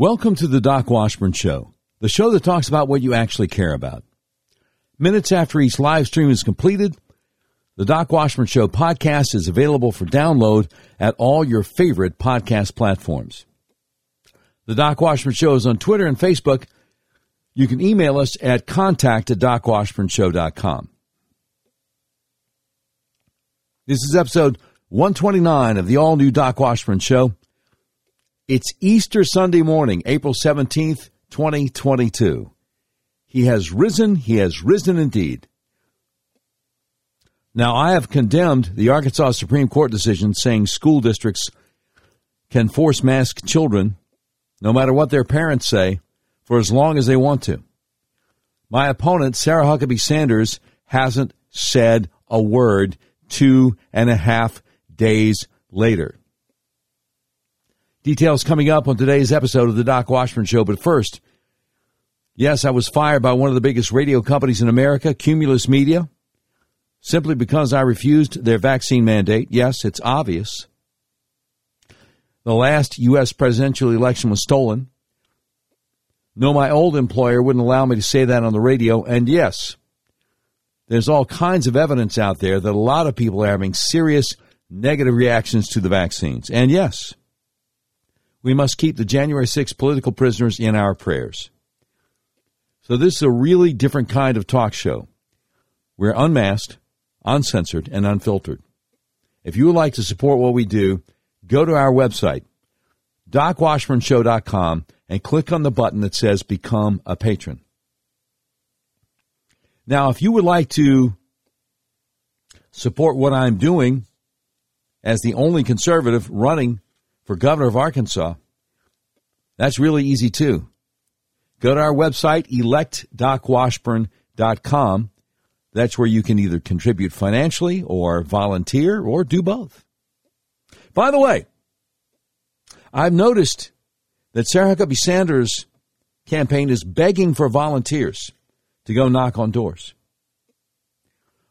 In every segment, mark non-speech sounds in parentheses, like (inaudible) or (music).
Welcome to the Doc Washburn Show, the show that talks about what you actually care about. Minutes after each live stream is completed, the Doc Washburn Show podcast is available for download at all your favorite podcast platforms. The Doc Washburn Show is on Twitter and Facebook. You can email us at contact at docwashburnshow.com. This is episode 129 of the all new Doc Washburn Show. It's Easter Sunday morning, April 17th, 2022. He has risen, he has risen indeed. Now, I have condemned the Arkansas Supreme Court decision saying school districts can force mask children, no matter what their parents say, for as long as they want to. My opponent, Sarah Huckabee Sanders, hasn't said a word two and a half days later. Details coming up on today's episode of the Doc Washburn Show. But first, yes, I was fired by one of the biggest radio companies in America, Cumulus Media, simply because I refused their vaccine mandate. Yes, it's obvious. The last U.S. presidential election was stolen. No, my old employer wouldn't allow me to say that on the radio. And yes, there's all kinds of evidence out there that a lot of people are having serious negative reactions to the vaccines. And yes, we must keep the January 6 political prisoners in our prayers. So, this is a really different kind of talk show. We're unmasked, uncensored, and unfiltered. If you would like to support what we do, go to our website, docwashburnshow.com, and click on the button that says Become a Patron. Now, if you would like to support what I'm doing as the only conservative running for governor of Arkansas, that's really easy too. Go to our website, electdocwashburn.com. That's where you can either contribute financially or volunteer or do both. By the way, I've noticed that Sarah Huckabee Sanders' campaign is begging for volunteers to go knock on doors.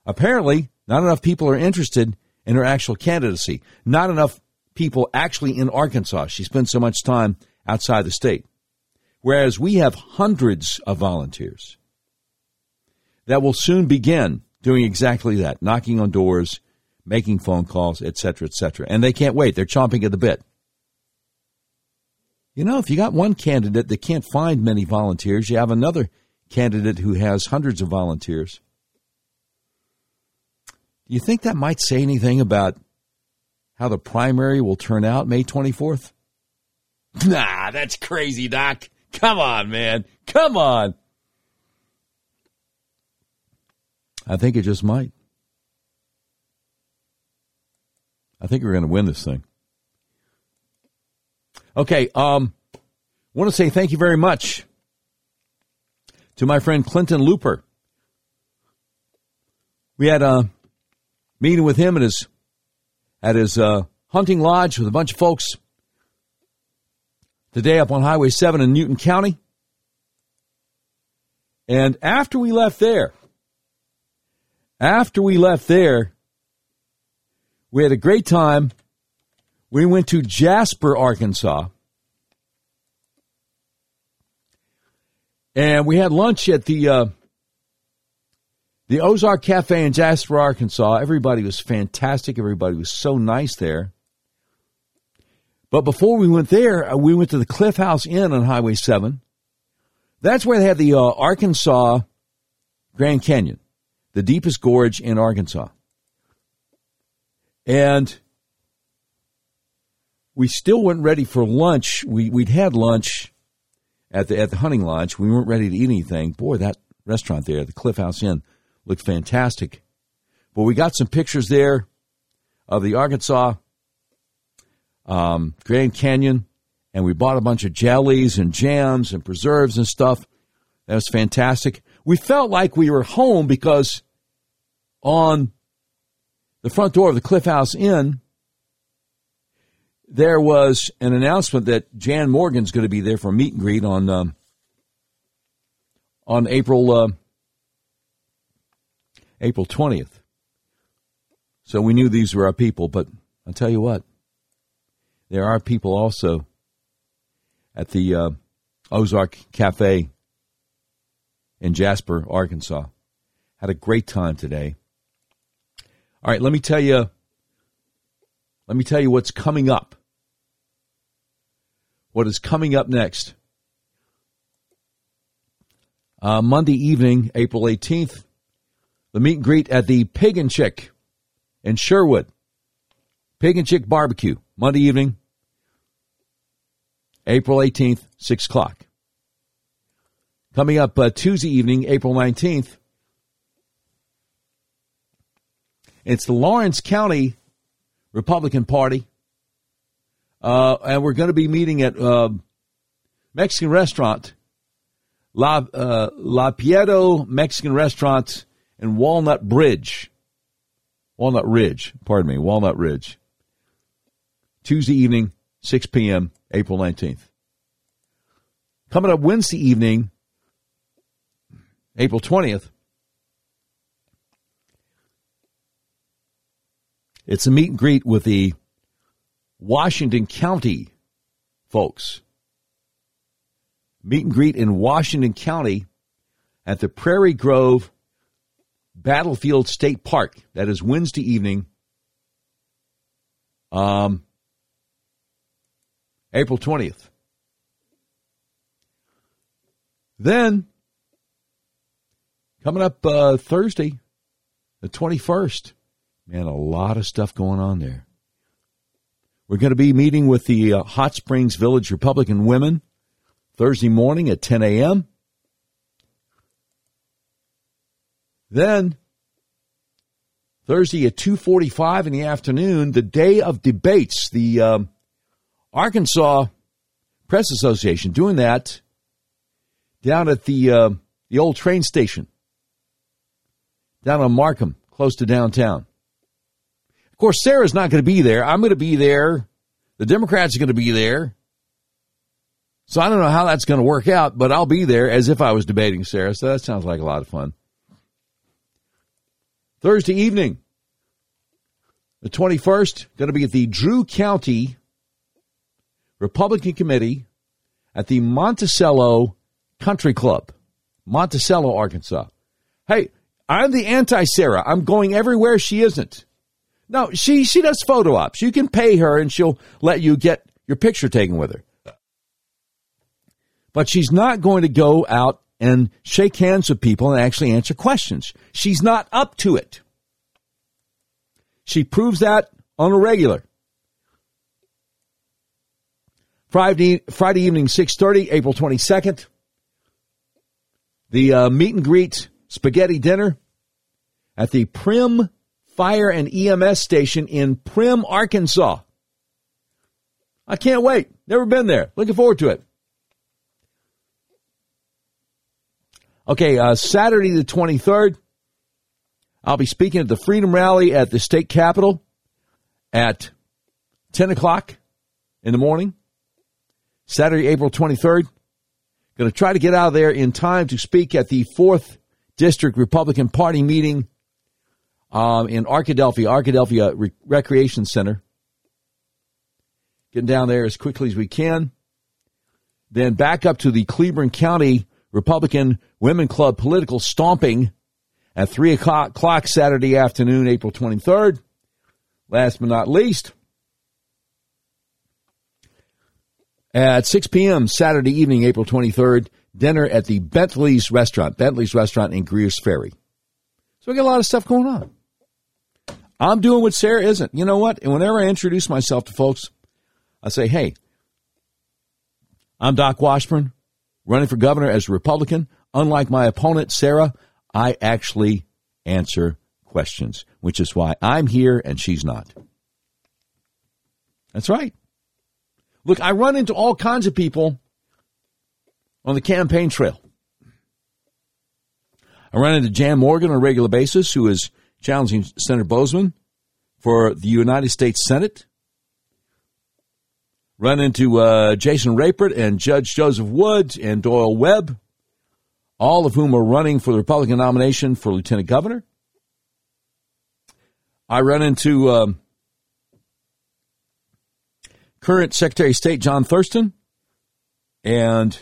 Apparently, not enough people are interested in her actual candidacy. Not enough people actually in Arkansas. She spends so much time outside the state. Whereas we have hundreds of volunteers that will soon begin doing exactly that, knocking on doors, making phone calls, etc., etc. And they can't wait. They're chomping at the bit. You know, if you got one candidate that can't find many volunteers, you have another candidate who has hundreds of volunteers. Do you think that might say anything about how the primary will turn out May 24th? (laughs) Nah, that's crazy, Doc. Come on, man. Come on. I think it just might. I think we're going to win this thing. Okay, um, want to say thank you very much to my friend Clinton Looper. We had a meeting with him and his at his uh, hunting lodge with a bunch of folks today up on Highway 7 in Newton County. And after we left there, after we left there, we had a great time. We went to Jasper, Arkansas. And we had lunch at the uh, the Ozark Cafe in Jasper, Arkansas, everybody was fantastic. Everybody was so nice there. But before we went there, uh, we went to the Cliff House Inn on Highway 7. That's where they have the uh, Arkansas Grand Canyon, the deepest gorge in Arkansas. And we still weren't ready for lunch. We, we'd had lunch at the, at the hunting lodge. We weren't ready to eat anything. Boy, that restaurant there, the Cliff House Inn, looked fantastic. But we got some pictures there of the Arkansas um, Grand Canyon, and we bought a bunch of jellies and jams and preserves and stuff. That was fantastic. We felt like we were home because on the front door of the Cliff House Inn, there was an announcement that Jan Morgan's going to be there for a meet and greet on um, on April uh, April 20th. So we knew these were our people, but I'll tell you what, there are people also at the uh, Ozark Cafe in Jasper, Arkansas. Had a great time today. All right, let me tell you. Let me tell you what's coming up. What is coming up next? Uh, Monday evening, April 18th, the meet and greet at the Pig and Chick in Sherwood. Pig and Chick Barbecue, Monday evening, April 18th, 6 o'clock. Coming up uh, Tuesday evening, April 19th, it's the Lawrence County Republican Party. Uh, and we're going to be meeting at uh, Mexican restaurant, La, uh, La Piedo Mexican restaurant in Walnut Bridge. Walnut Ridge, pardon me, Walnut Ridge. Tuesday evening, 6 p.m., April 19th. Coming up Wednesday evening, April 20th, it's a meet and greet with the Washington County folks. Meet and greet in Washington County at the Prairie Grove Battlefield State Park. That is Wednesday evening, um, April 20th. Then, coming up uh, Thursday, the 21st, man, a lot of stuff going on there. We're going to be meeting with the uh, Hot Springs Village Republican women Thursday morning at 10 a.m. Then Thursday at 2:45 in the afternoon, the day of debates, the um, Arkansas Press Association doing that down at the uh, the old train station down on Markham, close to downtown. Of course, Sarah's not going to be there. I'm going to be there. The Democrats are going to be there. So I don't know how that's going to work out, but I'll be there as if I was debating Sarah. So that sounds like a lot of fun. Thursday evening, the 21st, going to be at the Drew County Republican Committee at the Monticello Country Club, Monticello, Arkansas. Hey, I'm the anti Sarah. I'm going everywhere she isn't. No, she she does photo ops. You can pay her and she'll let you get your picture taken with her. But she's not going to go out and shake hands with people and actually answer questions. She's not up to it. She proves that on a regular. Friday, Friday evening, 6.30, April 22nd. The uh, meet and greet spaghetti dinner at the Prim Fire and EMS station in Prim, Arkansas. I can't wait. Never been there. Looking forward to it. Okay, uh, Saturday the 23rd, I'll be speaking at the Freedom Rally at the state capitol at 10 o'clock in the morning. Saturday, April 23rd. Going to try to get out of there in time to speak at the 4th District Republican Party meeting um, in Arkadelphia, Arkadelphia Re- Recreation Center. Getting down there as quickly as we can. Then back up to the Cleburne County Republican Women Club political stomping at 3 o'clock Saturday afternoon, April 23rd. Last but not least, at 6 p.m. Saturday evening, April 23rd, dinner at the Bentley's Restaurant, Bentley's Restaurant in Greers Ferry. So we got a lot of stuff going on. I'm doing what Sarah isn't. You know what? And whenever I introduce myself to folks, I say, hey, I'm Doc Washburn running for governor as a Republican. Unlike my opponent, Sarah, I actually answer questions, which is why I'm here and she's not. That's right. Look, I run into all kinds of people on the campaign trail. I run into Jan Morgan on a regular basis, who is challenging Senator Boozman for the United States Senate run into uh, Jason Rapert and Judge Joseph Woods and Doyle Webb, all of whom are running for the Republican nomination for lieutenant governor. I run into um, current Secretary of State John Thurston, And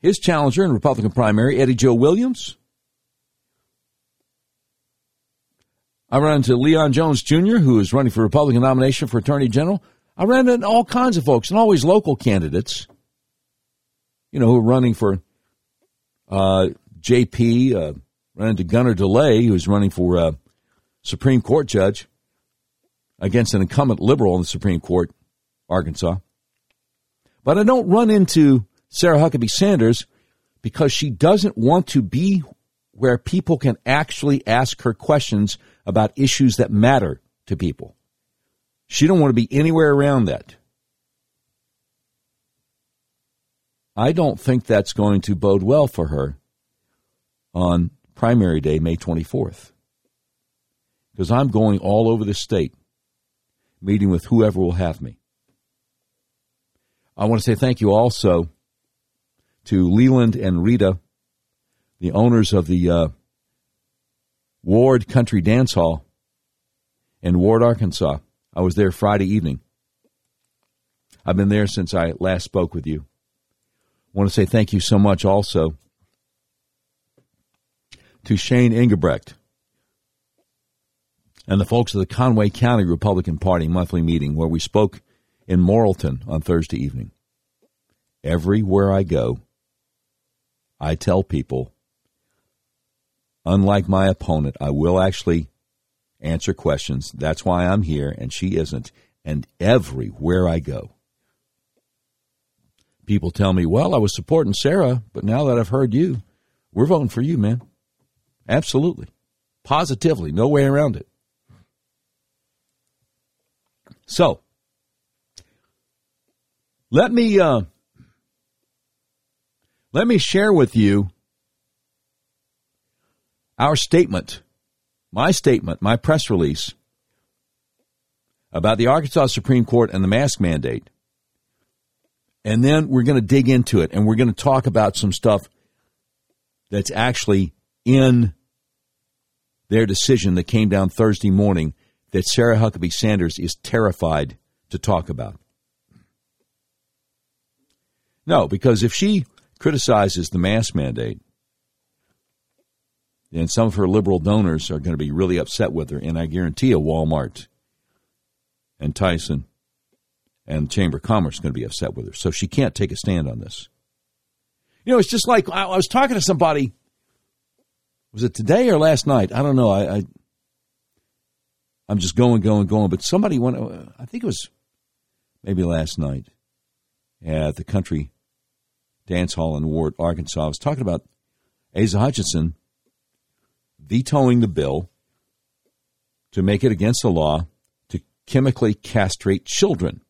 his challenger in Republican primary, Eddie Joe Williams. I run into Leon Jones Jr., who is running for Republican nomination for Attorney General. I ran into all kinds of folks and always local candidates, you know, who are running for uh, JP. Uh, ran into Gunnar DeLay, who's running for uh, Supreme Court judge against an incumbent liberal in the Supreme Court, Arkansas. But I don't run into Sarah Huckabee Sanders because she doesn't want to be where people can actually ask her questions about issues that matter to people. She don't want to be anywhere around that. I don't think that's going to bode well for her on primary day, May 24th. Because I'm going all over the state, meeting with whoever will have me. I want to say thank you also to Leland and Rita, the owners of the uh, Ward Country Dance Hall in Ward, Arkansas. I was there Friday evening. I've been there since I last spoke with you. I want to say thank you so much also to Shane Ingebrecht and the folks of the Conway County Republican Party monthly meeting where we spoke in Morrilton on Thursday evening. Everywhere I go, I tell people, unlike my opponent, I will actually answer questions. That's why I'm here, and she isn't. And everywhere I go, people tell me, well, I was supporting Sarah, but now that I've heard you, we're voting for you, man. Absolutely. Positively. No way around it. So, let me uh, let me share with you our statement, my statement, my press release about the Arkansas Supreme Court and the mask mandate. And then we're going to dig into it and we're going to talk about some stuff that's actually in their decision that came down Thursday morning that Sarah Huckabee Sanders is terrified to talk about. No, because if she criticizes the mask mandate, then some of her liberal donors are going to be really upset with her. And I guarantee you, Walmart and Tyson and Chamber of Commerce are going to be upset with her. So she can't take a stand on this. You know, it's just like I, was talking to somebody. Was it today or last night? I don't know. I, I I'm just going, going, going. But somebody went. Uh, I think it was maybe last night at the country dance hall in Ward, Arkansas. I was talking about Asa Hutchinson vetoing the bill to make it against the law to chemically castrate children.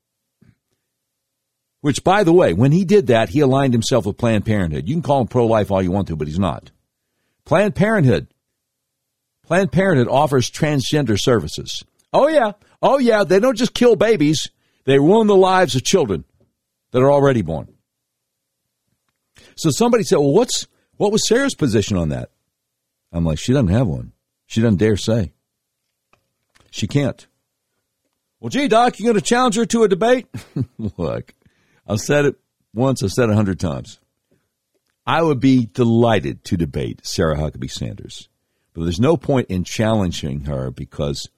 Which, by the way, when he did that, he aligned himself with Planned Parenthood. You can call him pro life all you want to, but he's not. Planned Parenthood. Planned Parenthood offers transgender services. Oh, yeah. Oh, yeah. They don't just kill babies, they ruin the lives of children that are already born. So somebody said, well, what's, what was Sarah's position on that? I'm like, she doesn't have one. She doesn't dare say. She can't. Well, gee, Doc, you going to challenge her to a debate? (laughs) Look, I've said it once, I've said it a hundred times. I would be delighted to debate Sarah Huckabee Sanders. But there's no point in challenging her because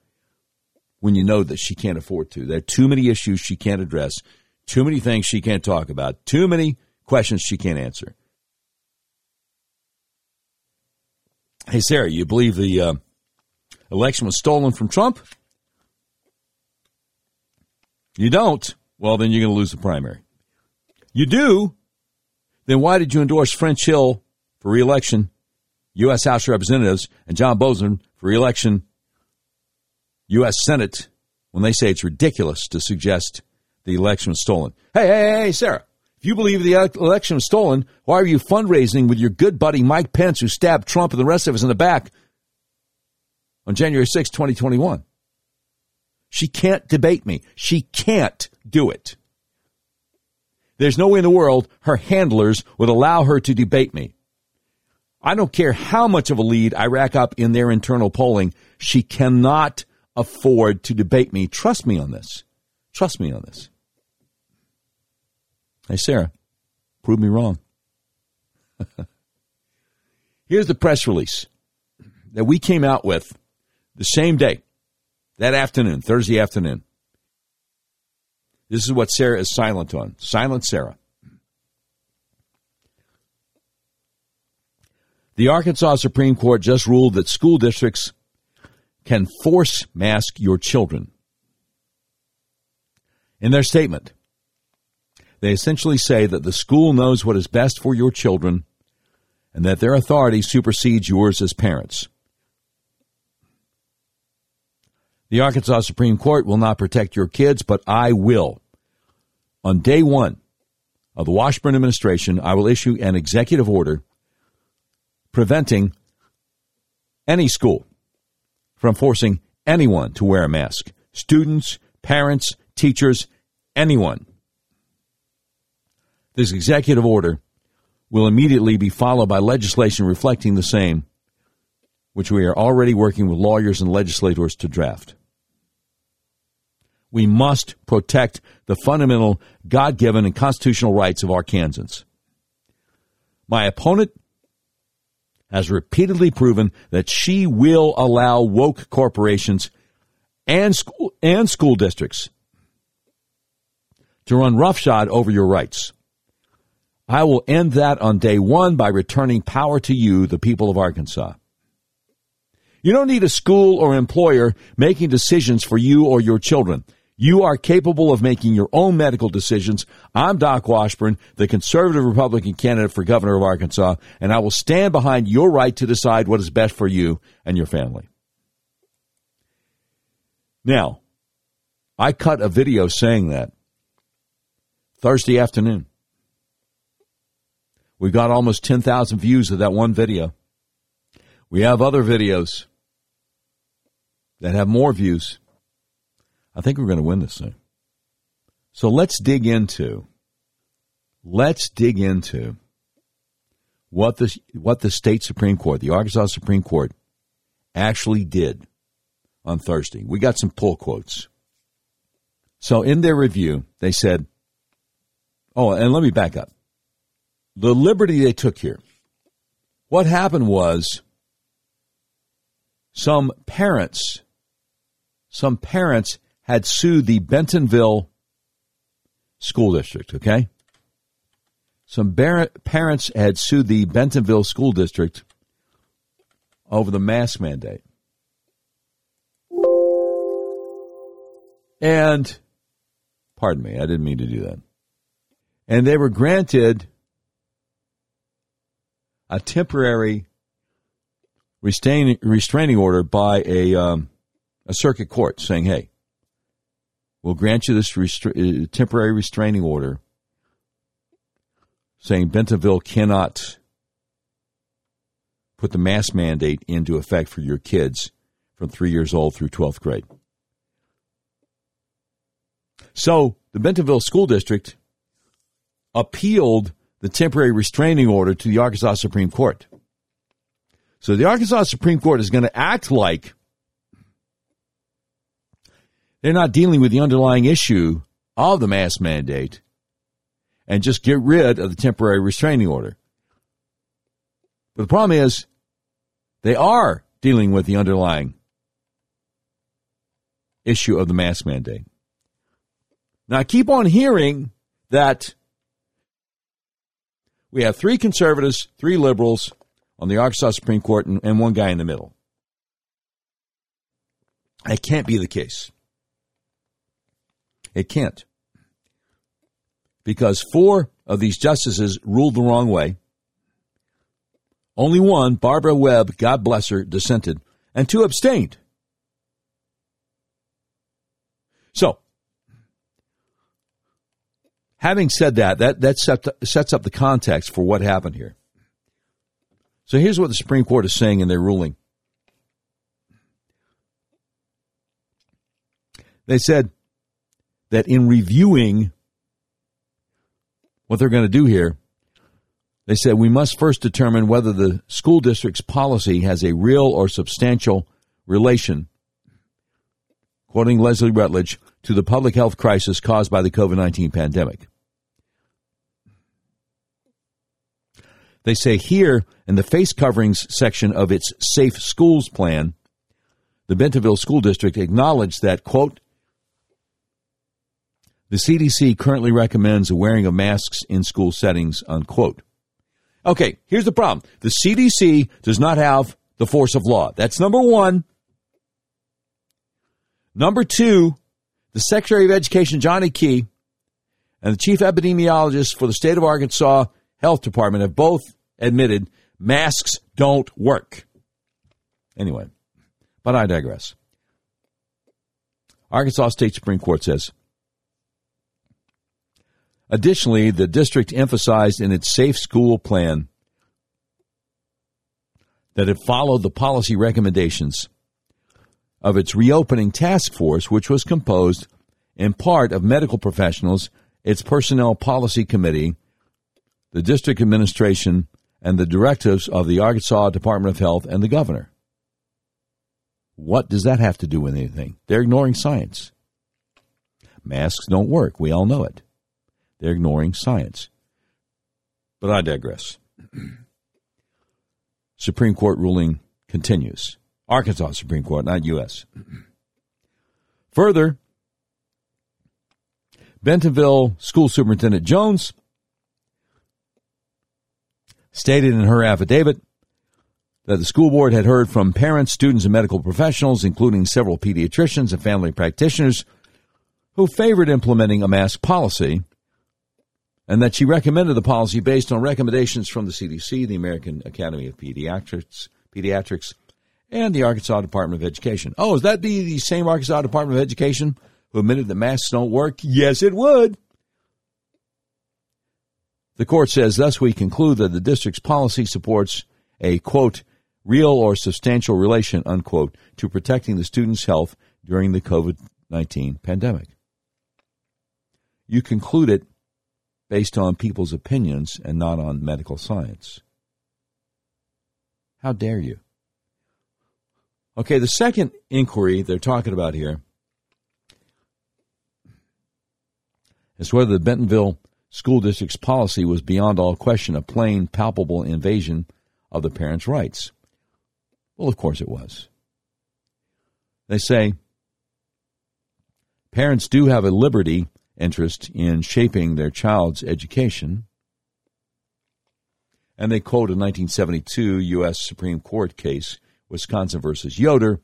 when you know that she can't afford to, there are too many issues she can't address, too many things she can't talk about, too many questions she can't answer. Hey, Sarah, you believe the uh, election was stolen from Trump? You don't? Well, then you're going to lose the primary. You do? Then why did you endorse French Hill for reelection, U.S. House Representatives, and John Boozman for reelection, U.S. Senate, when they say it's ridiculous to suggest the election was stolen? Hey, hey, hey, Sarah, if you believe the election was stolen, why are you fundraising with your good buddy Mike Pence, who stabbed Trump and the rest of us in the back on January 6, 2021? She can't debate me. She can't do it. There's no way in the world her handlers would allow her to debate me. I don't care how much of a lead I rack up in their internal polling. She cannot afford to debate me. Trust me on this. Trust me on this. Hey, Sarah, Prove me wrong. (laughs) Here's the press release that we came out with the same day, that afternoon, Thursday afternoon. This is what Sarah is silent on. Silent Sarah. The Arkansas Supreme Court just ruled that school districts can force mask your children. In their statement, they essentially say that the school knows what is best for your children and that their authority supersedes yours as parents. The Arkansas Supreme Court will not protect your kids, but I will. On day one of the Washburn administration, I will issue an executive order preventing any school from forcing anyone to wear a mask students, parents, teachers, anyone. This executive order will immediately be followed by legislation reflecting the same, which we are already working with lawyers and legislators to draft. We must protect the fundamental God given and constitutional rights of Arkansans. My opponent has repeatedly proven that she will allow woke corporations and school, and school districts to run roughshod over your rights. I will end that on day one by returning power to you, the people of Arkansas. You don't need a school or employer making decisions for you or your children. You are capable of making your own medical decisions. I'm Doc Washburn, the conservative Republican candidate for governor of Arkansas, and I will stand behind your right to decide what is best for you and your family. Now, I cut a video saying that Thursday afternoon. We got almost 10,000 views of that one video. We have other videos that have more views. I think we're going to win this thing. So let's dig into let's dig into what the what the state supreme court, the Arkansas Supreme Court actually did on Thursday. We got some pull quotes. So in their review, they said, "Oh, and let me back up. The liberty they took here. What happened was some parents some parents had sued the Bentonville School District, okay? Some bar- parents had sued the Bentonville School District over the mask mandate. And, pardon me, I didn't mean to do that. And they were granted a temporary restraining, restraining order by a, um, a circuit court saying, hey, we'll grant you this restra- uh, temporary restraining order saying Bentonville cannot put the mask mandate into effect for your kids from three years old through 12th grade. So the Bentonville School District appealed the temporary restraining order to the Arkansas Supreme Court. So the Arkansas Supreme Court is going to act like they're not dealing with the underlying issue of the mask mandate and just get rid of the temporary restraining order. But the problem is they are dealing with the underlying issue of the mask mandate. Now, I keep on hearing that we have three conservatives, three liberals on the Arkansas Supreme Court, and, and one guy in the middle. It can't be the case. It can't. Because four of these justices ruled the wrong way. Only one, Barbara Webb, God bless her, dissented, and two abstained. So, having said that, that, that set, sets up the context for what happened here. So here's what the Supreme Court is saying in their ruling. They said that in reviewing what they're going to do here, they said we must first determine whether the school district's policy has a real or substantial relation, quoting Leslie Rutledge, to the public health crisis caused by the COVID 19 pandemic. They say here in the face coverings section of its Safe Schools plan, the Bentonville School District acknowledged that, quote, the CDC currently recommends the wearing of masks in school settings, unquote. Okay, here's the problem. The CDC does not have the force of law. That's number one. Number two, the Secretary of Education, Johnny Key, and the Chief Epidemiologist for the State of Arkansas Health Department have both admitted masks don't work. Anyway, but I digress. Arkansas State Supreme Court says Additionally, the district emphasized in its safe school plan that it followed the policy recommendations of its reopening task force, which was composed in part of medical professionals, its personnel policy committee, the district administration, and the directives of the Arkansas Department of Health and the governor. What does that have to do with anything? They're ignoring science. Masks don't work. We all know it. They're ignoring science. But I digress. (clears throat) Supreme Court ruling continues. Arkansas Supreme Court, not U.S. Further, Bentonville School Superintendent Jones stated in her affidavit that the school board had heard from parents, students, and medical professionals, including several pediatricians and family practitioners, who favored implementing a mask policy and that she recommended the policy based on recommendations from the CDC, the American Academy of Pediatrics, Pediatrics, and the Arkansas Department of Education. Oh, is that the, the same Arkansas Department of Education who admitted that masks don't work? Yes, it would. The court says, thus we conclude that the district's policy supports a, quote, real or substantial relation, unquote, to protecting the student's health during the COVID 19 pandemic. You conclude it based on people's opinions and not on medical science. How dare you? Okay, the second inquiry they're talking about here is whether the Bentonville School District's policy was beyond all question a plain, palpable invasion of the parents' rights. Well, of course it was. They say parents do have a liberty interest in shaping their child's education. And they quote a 1972 U.S. Supreme Court case, Wisconsin versus Yoder,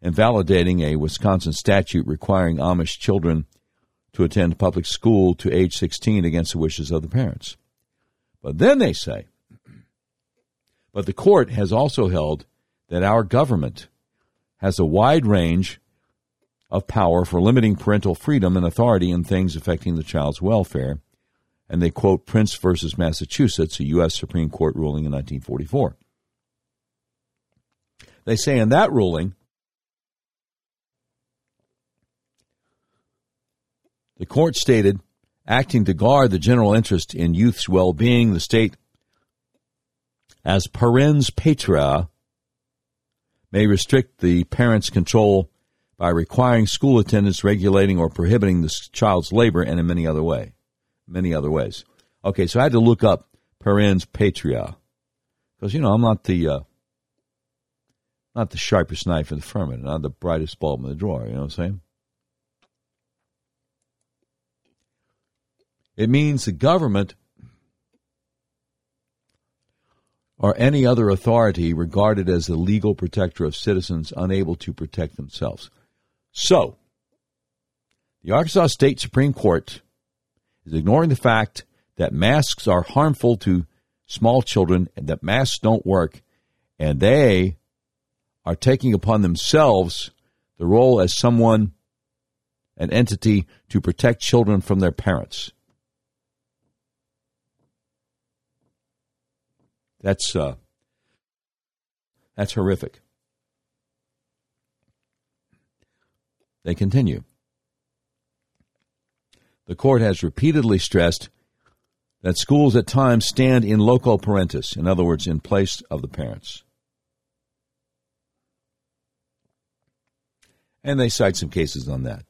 invalidating a Wisconsin statute requiring Amish children to attend public school to age 16 against the wishes of the parents. But then they say, (clears throat) but the court has also held that our government has a wide range of power for limiting parental freedom and authority in things affecting the child's welfare. And they quote Prince versus Massachusetts, a U.S. Supreme Court ruling in 1944. They say in that ruling, the court stated, acting to guard the general interest in youth's well being, the state, as parens patriae, may restrict the parent's control by requiring school attendance, regulating or prohibiting the child's labor, and in many other way, many other ways. Okay, so I had to look up parens patriae because you know I'm not the uh, not the sharpest knife in the firmament, not the brightest bulb in the drawer. You know what I'm saying? It means the government or any other authority regarded as the legal protector of citizens unable to protect themselves. So, the Arkansas State Supreme Court is ignoring the fact that masks are harmful to small children and that masks don't work, and they are taking upon themselves the role as someone, an entity, to protect children from their parents. That's uh, that's horrific. They continue. The court has repeatedly stressed that schools at times stand in loco parentis, in other words, in place of the parents. And they cite some cases on that.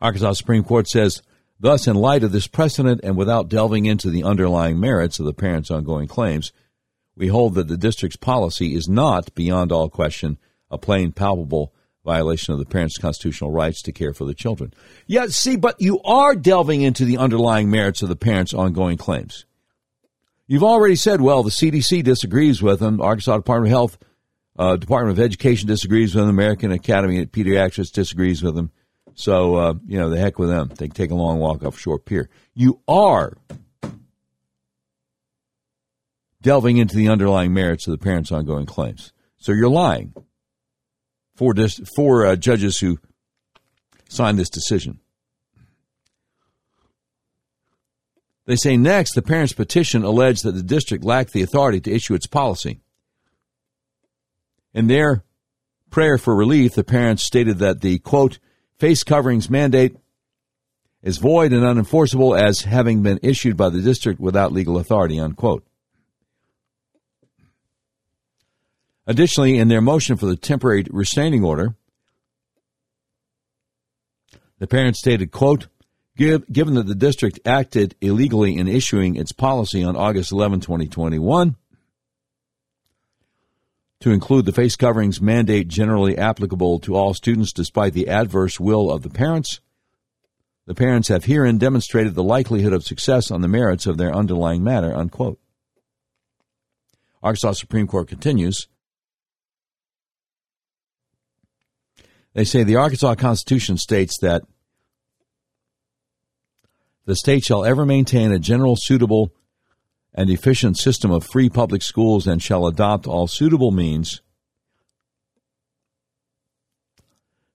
Arkansas Supreme Court says Thus, in light of this precedent and without delving into the underlying merits of the parents' ongoing claims, we hold that the district's policy is not, beyond all question, a plain, palpable violation of the parents' constitutional rights to care for the children. Yeah, see, but you are delving into the underlying merits of the parents' ongoing claims. You've already said, well, the CDC disagrees with them, Arkansas Department of Health, uh, Department of Education disagrees with them, American Academy of Pediatrics disagrees with them. So, uh, you know, the heck with them. They can take a long walk off Short Pier. You are delving into the underlying merits of the parents' ongoing claims. So you're lying. Four, dis- four uh, judges who signed this decision. They say next, the parents' petition alleged that the district lacked the authority to issue its policy. In their prayer for relief, the parents stated that the quote face coverings mandate is void and unenforceable as having been issued by the district without legal authority, unquote. Additionally, in their motion for the temporary restraining order, the parents stated, quote, given that the district acted illegally in issuing its policy on August 11, 2021, to include the face coverings mandate generally applicable to all students despite the adverse will of the parents. The parents have herein demonstrated the likelihood of success on the merits of their underlying matter, unquote. Arkansas Supreme Court continues. They say the Arkansas Constitution states that the state shall ever maintain a general, suitable, and efficient system of free public schools and shall adopt all suitable means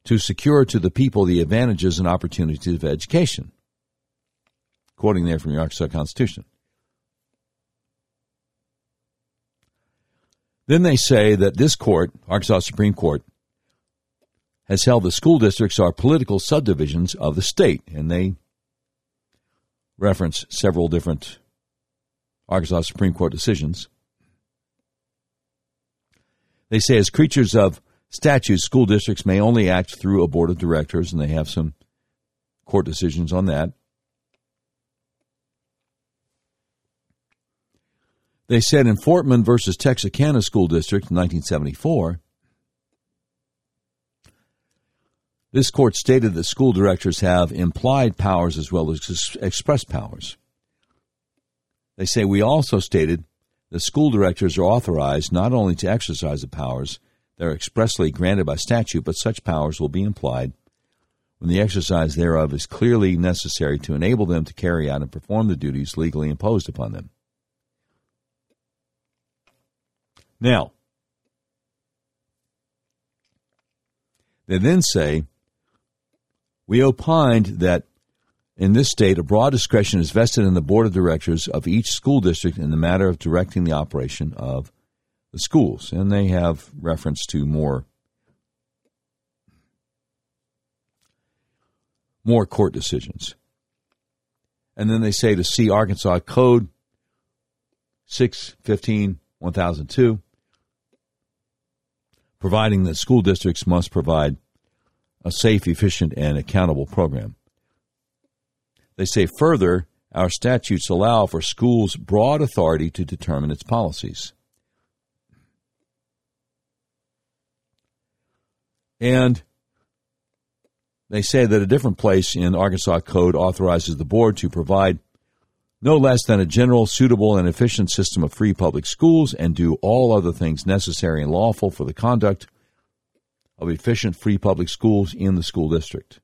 to secure to the people the advantages and opportunities of education. Quoting there from the Arkansas Constitution. Then they say that this court, Arkansas Supreme Court, has held that school districts are political subdivisions of the state, and they reference several different Arkansas Supreme Court decisions. They say, as creatures of statutes, school districts may only act through a board of directors, and they have some court decisions on that. They said in Fortman versus Texarkana School District in 1974, this court stated that school directors have implied powers as well as express powers. They say we also stated that school directors are authorized not only to exercise the powers that are expressly granted by statute, but such powers will be implied when the exercise thereof is clearly necessary to enable them to carry out and perform the duties legally imposed upon them. Now, they then say, we opined that in this state, a broad discretion is vested in the board of directors of each school district in the matter of directing the operation of the schools. And they have reference to more more court decisions. And then they say to see Arkansas Code 615 1002, providing that school districts must provide a safe, efficient, and accountable program. They say further, our statutes allow for schools broad authority to determine its policies. And they say that a different place in Arkansas Code authorizes the board to provide no less than a general, suitable, and efficient system of free public schools and do all other things necessary and lawful for the conduct of efficient free public schools in the school district.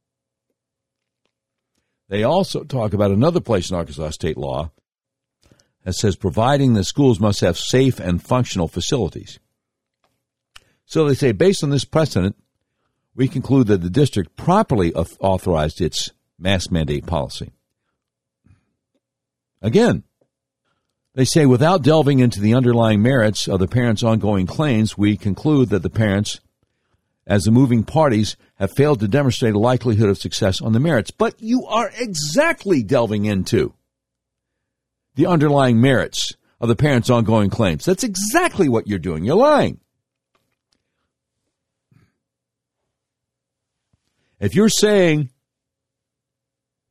They also talk about another place in Arkansas state law that says providing the schools must have safe and functional facilities. So they say, based on this precedent, we conclude that the district properly authorized its mask mandate policy. Again, they say without delving into the underlying merits of the parents' ongoing claims, we conclude that the parents as the moving parties have failed to demonstrate a likelihood of success on the merits. But you are exactly delving into the underlying merits of the parents' ongoing claims. That's exactly what you're doing. You're lying. If you're saying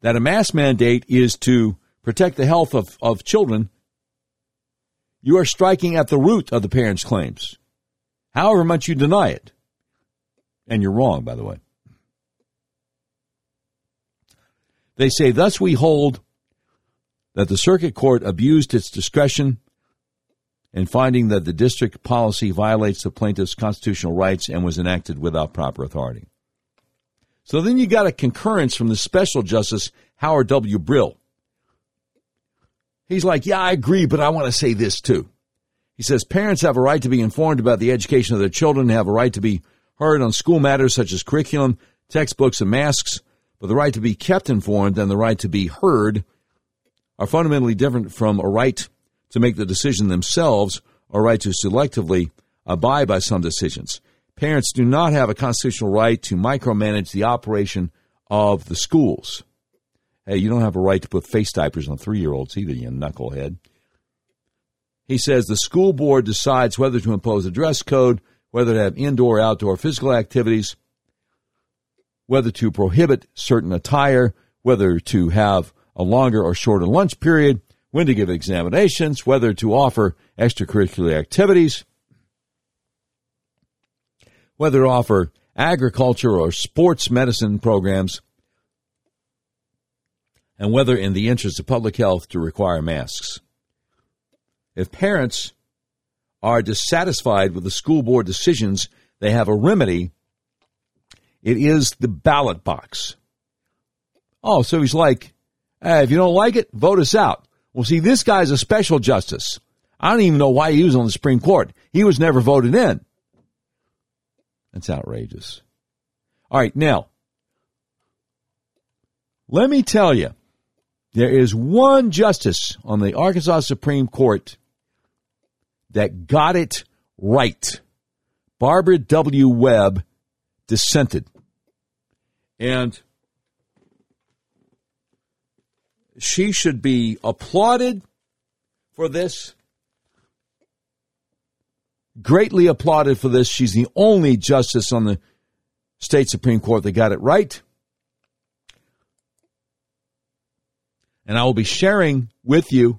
that a mask mandate is to protect the health of, of children, you are striking at the root of the parents' claims, however much you deny it. And you're wrong, by the way. They say, thus we hold that the circuit court abused its discretion in finding that the district policy violates the plaintiff's constitutional rights and was enacted without proper authority. So then you got a concurrence from the special justice Howard W. Brill. He's like, yeah, I agree, but I want to say this too. He says parents have a right to be informed about the education of their children, have a right to be heard on school matters such as curriculum, textbooks, and masks, but the right to be kept informed and the right to be heard are fundamentally different from a right to make the decision themselves or right to selectively abide by some decisions. Parents do not have a constitutional right to micromanage the operation of the schools. Hey, you don't have a right to put face diapers on three year olds either, you knucklehead. He says the school board decides whether to impose a dress code, whether to have indoor or outdoor physical activities, whether to prohibit certain attire, whether to have a longer or shorter lunch period, when to give examinations, whether to offer extracurricular activities, whether to offer agriculture or sports medicine programs, and whether in the interest of public health to require masks. If parents are dissatisfied with the school board decisions, they have a remedy. It is the ballot box. Oh, so he's like, hey, if you don't like it, vote us out. Well, see, this guy's a special justice. I don't even know why he was on the Supreme Court. He was never voted in. That's outrageous. All right, now, let me tell you, there is one justice on the Arkansas Supreme Court that got it right. Barbara W. Webb dissented. And she should be applauded for this. Greatly applauded for this. She's the only justice on the state Supreme Court that got it right. And I will be sharing with you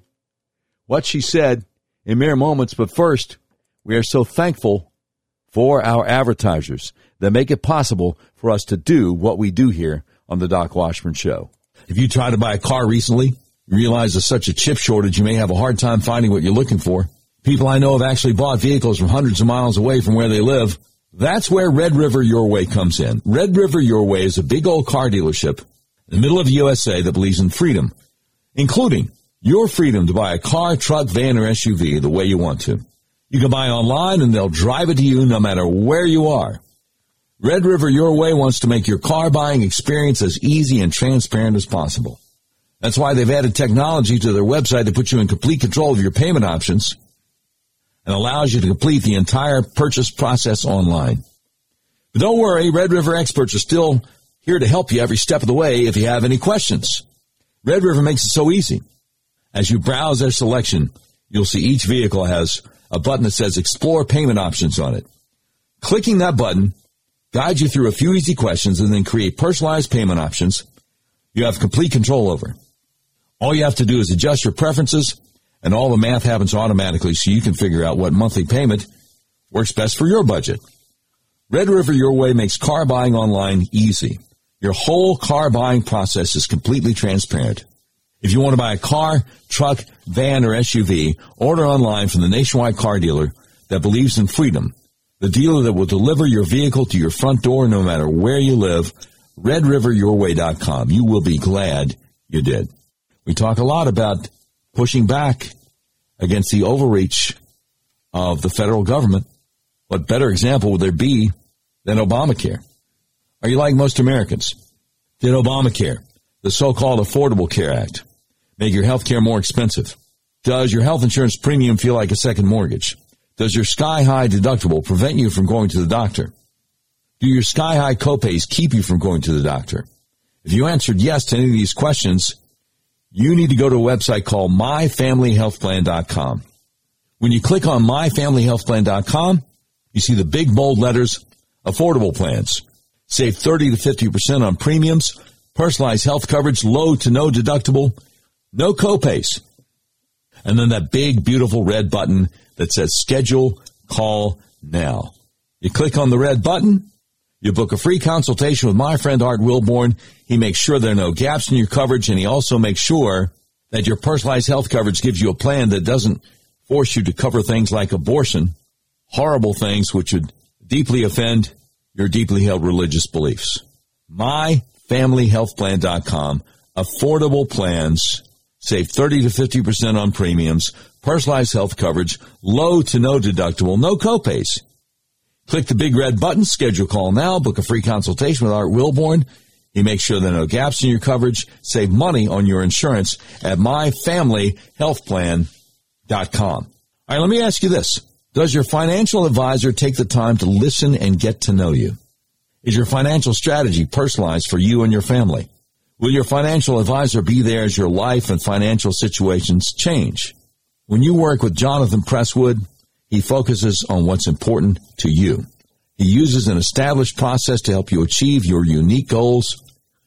what she said in mere moments. But first, we are so thankful for our advertisers that make it possible for us to do what we do here on the Doc Washburn Show. If you tried to buy a car recently, you realize there's such a chip shortage, you may have a hard time finding what you're looking for. People I know have actually bought vehicles from hundreds of miles away from where they live. That's where Red River Your Way comes in. Red River Your Way is a big old car dealership in the middle of the USA that believes in freedom, including your freedom to buy a car, truck, van, or SUV the way you want to. You can buy online and they'll drive it to you no matter where you are. Red River Your Way wants to make your car buying experience as easy and transparent as possible. That's why they've added technology to their website to put you in complete control of your payment options and allows you to complete the entire purchase process online. But don't worry, Red River experts are still here to help you every step of the way if you have any questions. Red River makes it so easy. As you browse their selection, you'll see each vehicle has a button that says explore payment options on it. Clicking that button guides you through a few easy questions, and then create personalized payment options you have complete control over. All you have to do is adjust your preferences, and all the math happens automatically so you can figure out what monthly payment works best for your budget. Red River Your Way makes car buying online easy. Your whole car buying process is completely transparent. If you want to buy a car, truck, van, or SUV, order online from the nationwide car dealer that believes in freedom the dealer that will deliver your vehicle to your front door no matter where you live, redriveryourway.com. You will be glad you did. We talk a lot about pushing back against the overreach of the federal government. What better example would there be than Obamacare? Are you like most Americans? Did Obamacare, the so-called Affordable Care Act, make your health care more expensive? Does your health insurance premium feel like a second mortgage? Does your sky high deductible prevent you from going to the doctor? Do your sky high copays keep you from going to the doctor? If you answered yes to any of these questions, you need to go to a website called myfamilyhealthplan.com. When you click on myfamilyhealthplan.com, you see the big bold letters, affordable plans. Save 30 to 50% on premiums personalized health coverage, low to no deductible, no copays. And then that big, beautiful red button that says schedule call now. You click on the red button, you book a free consultation with my friend Art Wilborn. He makes sure there are no gaps in your coverage and he also makes sure that your personalized health coverage gives you a plan that doesn't force you to cover things like abortion, horrible things which would deeply offend your deeply held religious beliefs. MyFamilyHealthPlan.com. Affordable plans. Save 30 to 50% on premiums. Personalized health coverage. Low to no deductible. No copays. Click the big red button, schedule call now, book a free consultation with Art Wilborn. He makes sure there are no gaps in your coverage. Save money on your insurance at myfamilyhealthplan.com. All right, let me ask you this. Does your financial advisor take the time to listen and get to know you? Is your financial strategy personalized for you and your family? Will your financial advisor be there as your life and financial situations change? When you work with Jonathan Presswood, he focuses on what's important to you. He uses an established process to help you achieve your unique goals,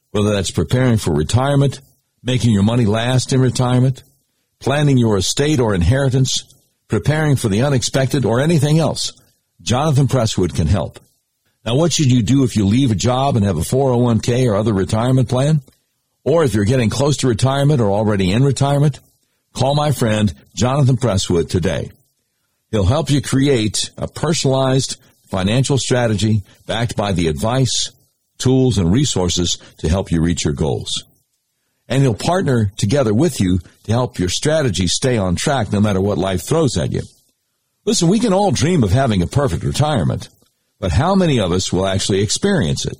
whether that's preparing for retirement, making your money last in retirement, planning your estate or inheritance, preparing for the unexpected, or anything else. Jonathan Presswood can help. Now, what should you do if you leave a job and have a 401k or other retirement plan? Or if you're getting close to retirement or already in retirement? Call my friend Jonathan Presswood today. He'll help you create a personalized financial strategy backed by the advice, tools, and resources to help you reach your goals. And he'll partner together with you to help your strategy stay on track no matter what life throws at you. Listen, we can all dream of having a perfect retirement, but how many of us will actually experience it?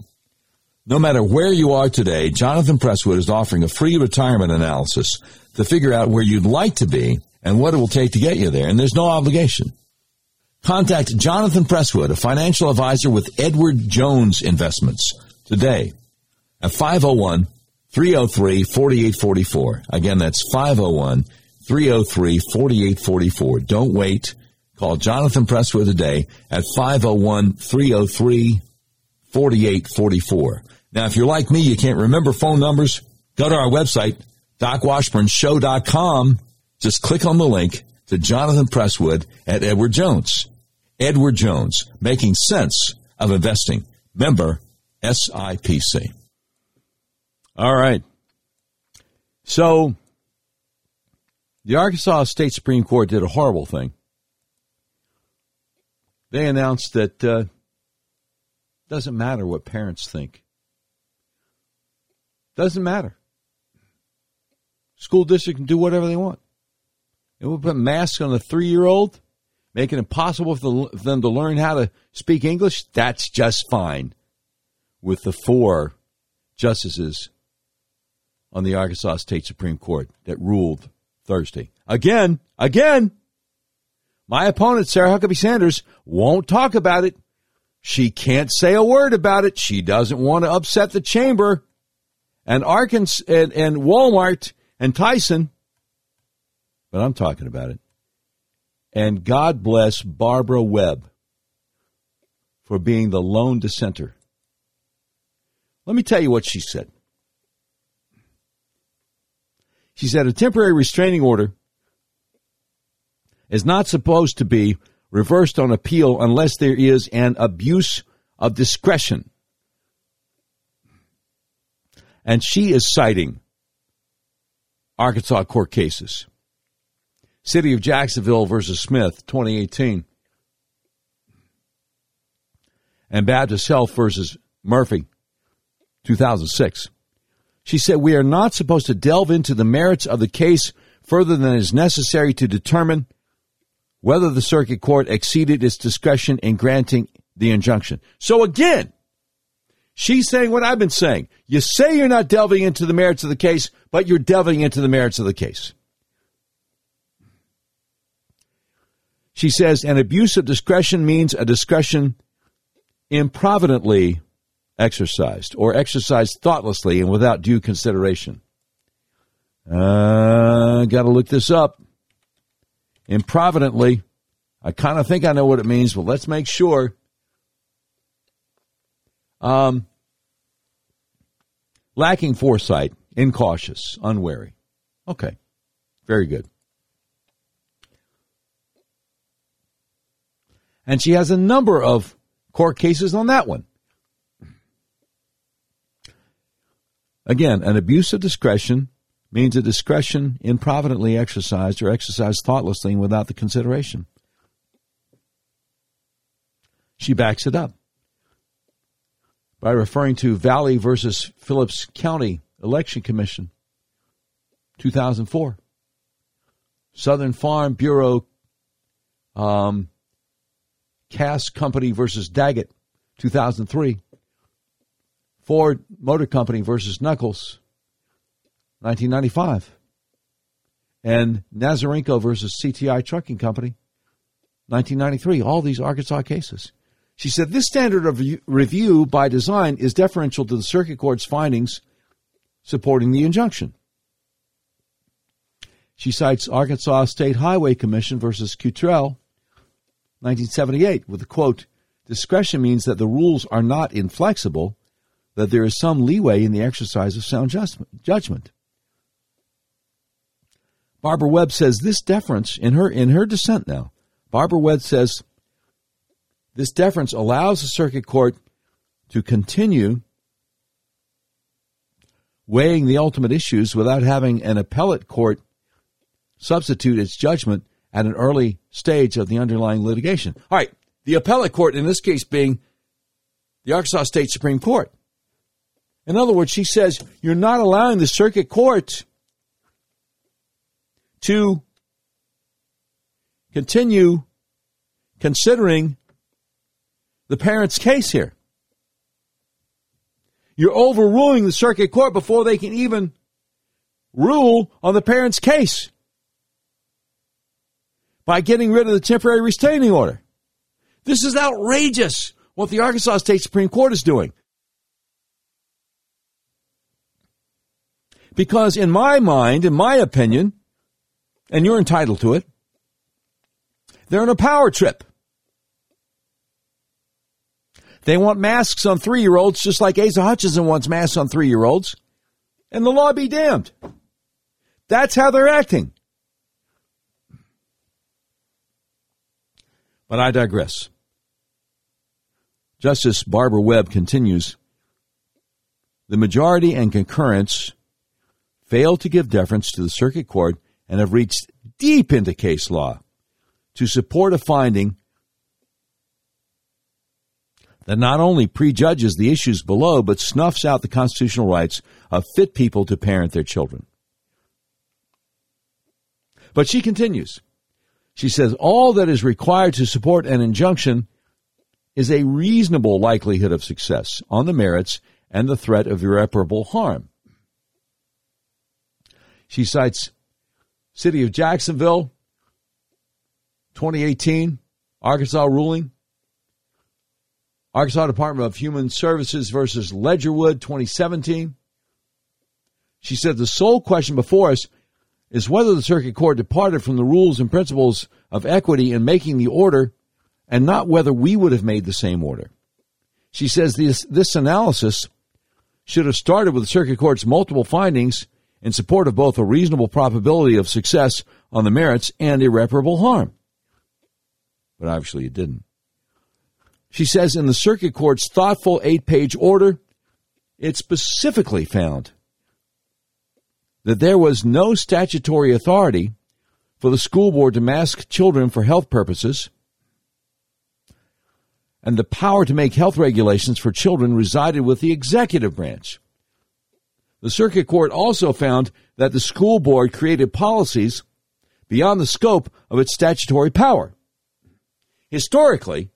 No matter where you are today, Jonathan Presswood is offering a free retirement analysis to figure out where you'd like to be and what it will take to get you there, and there's no obligation. Contact Jonathan Presswood, a financial advisor with Edward Jones Investments, today at 501 303 4844. Again, that's 501 303 4844. Don't wait. Call Jonathan Presswood today at 501 303 4844. Now, if you're like me, you can't remember phone numbers, go to our website, docwashburnshow.com just click on the link to Jonathan Presswood at Edward Jones. Edward Jones, making sense of investing. Member SIPC. All right. So, the Arkansas State Supreme Court did a horrible thing. They announced that uh, doesn't matter what parents think. Doesn't matter. School district can do whatever they want. And we put masks on a three year old, make it impossible for them to learn how to speak English. That's just fine with the four justices on the Arkansas State Supreme Court that ruled Thursday. Again, again, my opponent, Sarah Huckabee Sanders, won't talk about it. She can't say a word about it. She doesn't want to upset the chamber. And Arkansas and, and Walmart and Tyson but I'm talking about it. And God bless Barbara Webb for being the lone dissenter. Let me tell you what she said. She said a temporary restraining order is not supposed to be reversed on appeal unless there is an abuse of discretion. And she is citing Arkansas court cases. City of Jacksonville versus Smith, 2018. And Baptist Health versus Murphy, 2006. She said, We are not supposed to delve into the merits of the case further than is necessary to determine whether the circuit court exceeded its discretion in granting the injunction. So again, she's saying what I've been saying. You say you're not delving into the merits of the case, but you're delving into the merits of the case. She says an abuse of discretion means a discretion improvidently exercised or exercised thoughtlessly and without due consideration. Uh, got to look this up. Improvidently. I kind of think I know what it means, but let's make sure. Um, lacking foresight, incautious, unwary. Okay, very good. And she has a number of court cases on that one. Again, an abuse of discretion means a discretion improvidently exercised or exercised thoughtlessly and without the consideration. She backs it up by referring to Valley versus Phillips County Election Commission, 2004. Southern Farm Bureau um, Cass Company versus Daggett, 2003. Ford Motor Company versus Nuckolls, 1995. And Nazarenko versus CTI Trucking Company, 1993. All these Arkansas cases. She said this standard of review by design is deferential to the circuit court's findings supporting the injunction. She cites Arkansas State Highway Commission versus Cottrell, 1978, with the quote, discretion means that the rules are not inflexible, that there is some leeway in the exercise of sound judgment. Barbara Webb says this deference in her in her dissent now. Barbara Webb says this deference allows the circuit court to continue weighing the ultimate issues without having an appellate court substitute its judgment at an early stage of the underlying litigation. All right, the appellate court in this case being the Arkansas State Supreme Court. In other words, she says you're not allowing the circuit court to continue considering the parent's case here. You're overruling the circuit court before they can even rule on the parent's case by getting rid of the temporary restraining order. This is outrageous what the Arkansas State Supreme Court is doing. Because, in my mind, in my opinion, and you're entitled to it, they're in a power trip. They want masks on three year olds just like Asa Hutchinson wants masks on three year olds. And the law be damned. That's how they're acting. But I digress. Justice Barbara Webb continues The majority and concurrence failed to give deference to the circuit court and have reached deep into case law to support a finding that not only prejudges the issues below, but snuffs out the constitutional rights of fit people to parent their children. But she continues. She says, all that is required to support an injunction is a reasonable likelihood of success on the merits and the threat of irreparable harm. She cites City of Jacksonville, 2018, Arkansas ruling, Arkansas Department of Human Services versus Ledgerwood 2017. She said the sole question before us is whether the circuit court departed from the rules and principles of equity in making the order and not whether we would have made the same order. She says this, this analysis should have started with the circuit court's multiple findings in support of both a reasonable probability of success on the merits and irreparable harm. But obviously it didn't. She says in the circuit court's thoughtful eight page order, it specifically found that there was no statutory authority for the school board to mask children for health purposes, and the power to make health regulations for children resided with the executive branch. The circuit court also found that the school board created policies beyond the scope of its statutory power. Historically,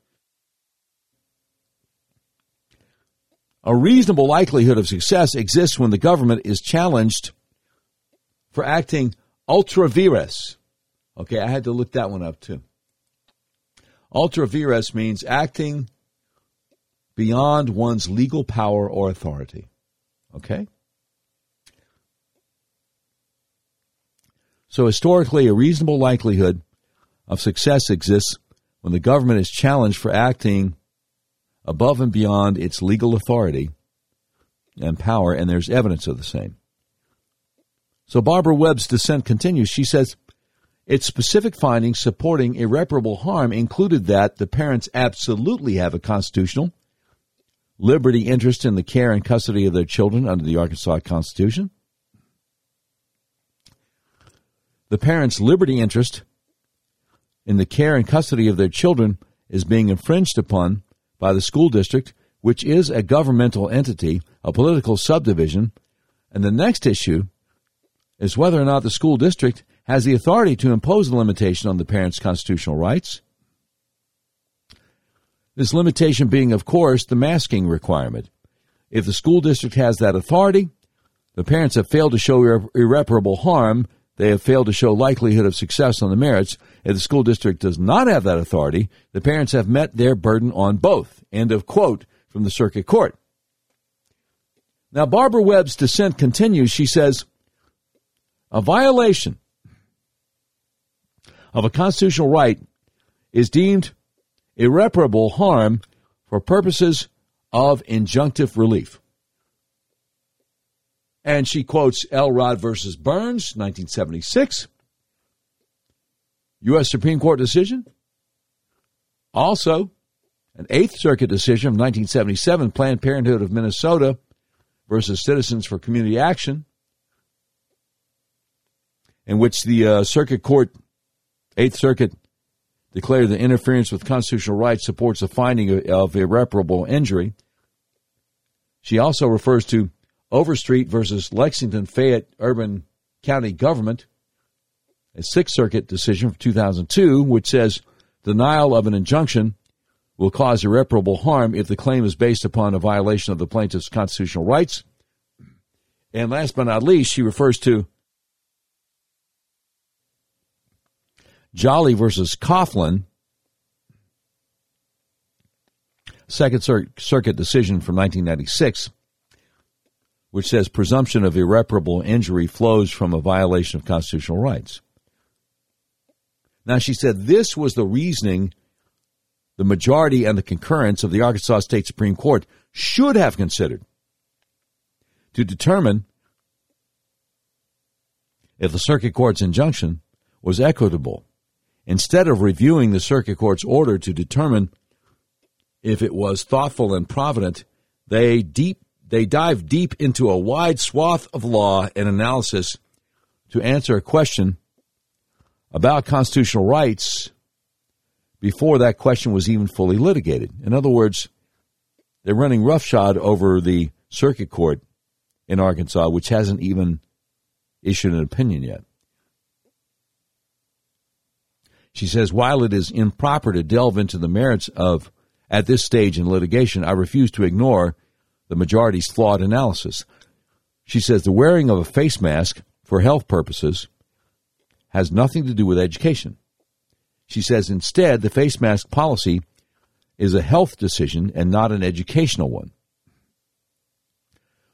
A reasonable likelihood of success exists when the government is challenged for acting ultra vires. Okay, I had to look that one up too. Ultra vires means acting beyond one's legal power or authority. Okay? So, historically, a reasonable likelihood of success exists when the government is challenged for acting above and beyond its legal authority and power, and there's evidence of the same. So Barbara Webb's dissent continues. She says, its specific findings supporting irreparable harm included that the parents absolutely have a constitutional liberty interest in the care and custody of their children under the Arkansas Constitution. The parents' liberty interest in the care and custody of their children is being infringed upon by the school district, which is a governmental entity, a political subdivision. And the next issue is whether or not the school district has the authority to impose a limitation on the parent's constitutional rights. This limitation being, of course, the masking requirement. If the school district has that authority, the parents have failed to show irre- irreparable harm. They have failed to show likelihood of success on the merits. If the school district does not have that authority, the parents have met their burden on both. End of quote from the circuit court. Now, Barbara Webb's dissent continues. She says, a violation of a constitutional right is deemed irreparable harm for purposes of injunctive relief. And she quotes Elrod versus Burns, 1976, U.S. Supreme Court decision. Also, an Eighth Circuit decision of 1977, Planned Parenthood of Minnesota versus Citizens for Community Action, in which the uh, Circuit Court, Eighth Circuit, declared that interference with constitutional rights supports a finding of, of irreparable injury. She also refers to Overstreet versus Lexington Fayette Urban County Government, a Sixth Circuit decision from 2002, which says denial of an injunction will cause irreparable harm if the claim is based upon a violation of the plaintiff's constitutional rights. And last but not least, she refers to Jolly versus Coughlin, Second Circuit decision from 1996, which says presumption of irreparable injury flows from a violation of constitutional rights. Now, she said this was the reasoning the majority and the concurrence of the Arkansas State Supreme Court should have considered to determine if the circuit court's injunction was equitable Instead of reviewing the circuit court's order to determine if it was thoughtful and provident, they deep they dive deep into a wide swath of law and analysis to answer a question about constitutional rights before that question was even fully litigated. In other words, they're running roughshod over the circuit court in Arkansas, which hasn't even issued an opinion yet. She says, while it is improper to delve into the merits of, at this stage in litigation, I refuse to ignore the majority's flawed analysis. She says the wearing of a face mask for health purposes has nothing to do with education. She says instead, the face mask policy is a health decision and not an educational one.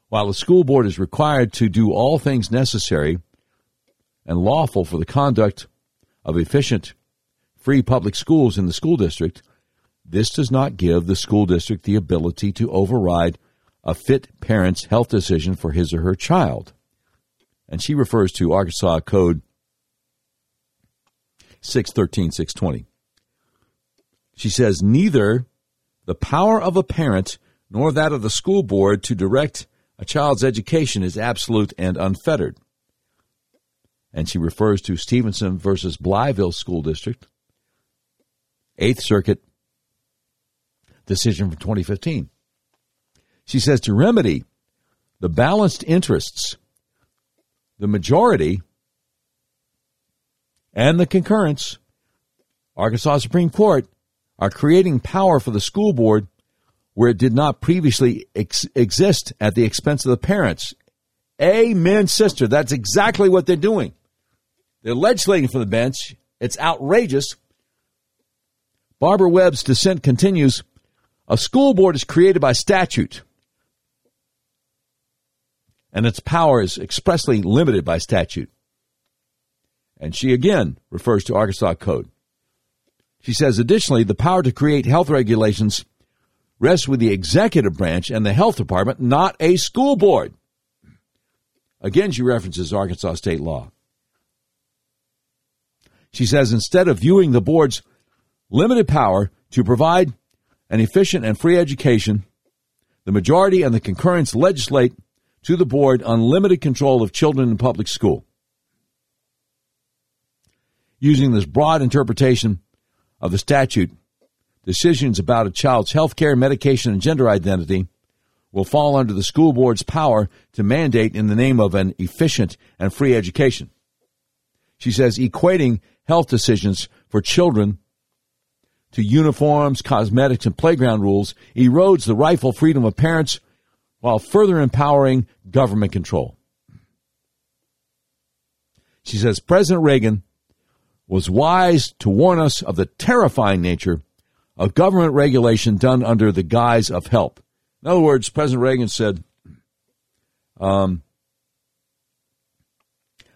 While the school board is required to do all things necessary and lawful for the conduct of efficient free public schools in the school district, this does not give the school district the ability to override a fit parent's health decision for his or her child. And she refers to Arkansas Code 613 620. She says neither the power of a parent nor that of the school board to direct a child's education is absolute and unfettered. And she refers to Stevenson versus Blytheville School District, Eighth Circuit decision from 2015. She says to remedy the balanced interests, the majority and the concurrence, Arkansas Supreme Court are creating power for the school board where it did not previously ex- exist at the expense of the parents. Amen, sister. That's exactly what they're doing. They're legislating for the bench. It's outrageous. Barbara Webb's dissent continues A school board is created by statute, and its power is expressly limited by statute. And she again refers to Arkansas Code. She says, additionally, the power to create health regulations rests with the executive branch and the health department, not a school board. Again, she references Arkansas state law. She says instead of viewing the board's limited power to provide an efficient and free education, the majority and the concurrence legislate to the board unlimited control of children in public school. Using this broad interpretation of the statute, decisions about a child's health care, medication, and gender identity will fall under the school board's power to mandate in the name of an efficient and free education. She says equating health decisions for children to uniforms, cosmetics, and playground rules erodes the rightful freedom of parents while further empowering government control. She says President Reagan was wise to warn us of the terrifying nature of government regulation done under the guise of help. In other words, President Reagan said, um,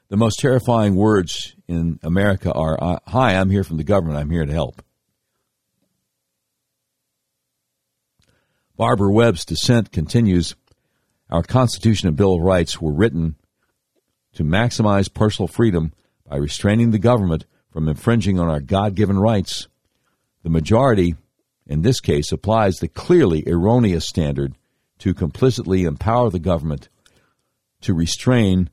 the most terrifying words in America are, Hi, I'm here from the government. I'm here to help. Barbara Webb's dissent continues Our Constitution and Bill of Rights were written to maximize personal freedom by restraining the government from infringing on our God given rights. The majority, in this case, applies the clearly erroneous standard to complicitly empower the government to restrain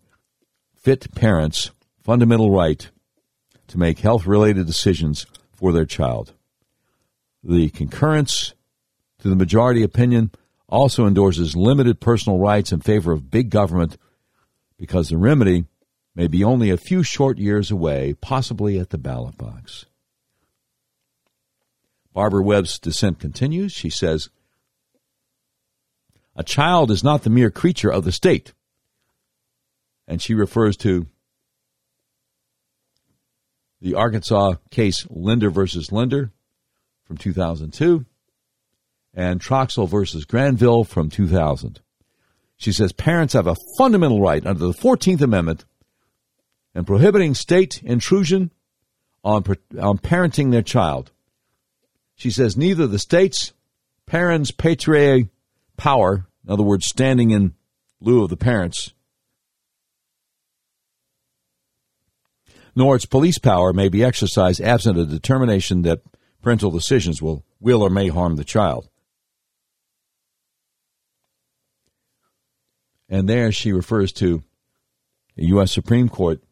fit parents' fundamental right to make health related decisions for their child. The concurrence to the majority opinion also endorses limited personal rights in favor of big government because the remedy may be only a few short years away, possibly at the ballot box. Barbara Webb's dissent continues. She says, A child is not the mere creature of the state. And she refers to the Arkansas case Linder versus Linder from 2002 and Troxel versus Granville from 2000. She says parents have a fundamental right under the 14th Amendment and prohibiting state intrusion on, on parenting their child. She says neither the state's parens patriae power, in other words, standing in lieu of the parents, nor its police power may be exercised absent a determination that parental decisions will, will or may harm the child. And there she refers to the U.S. Supreme Court.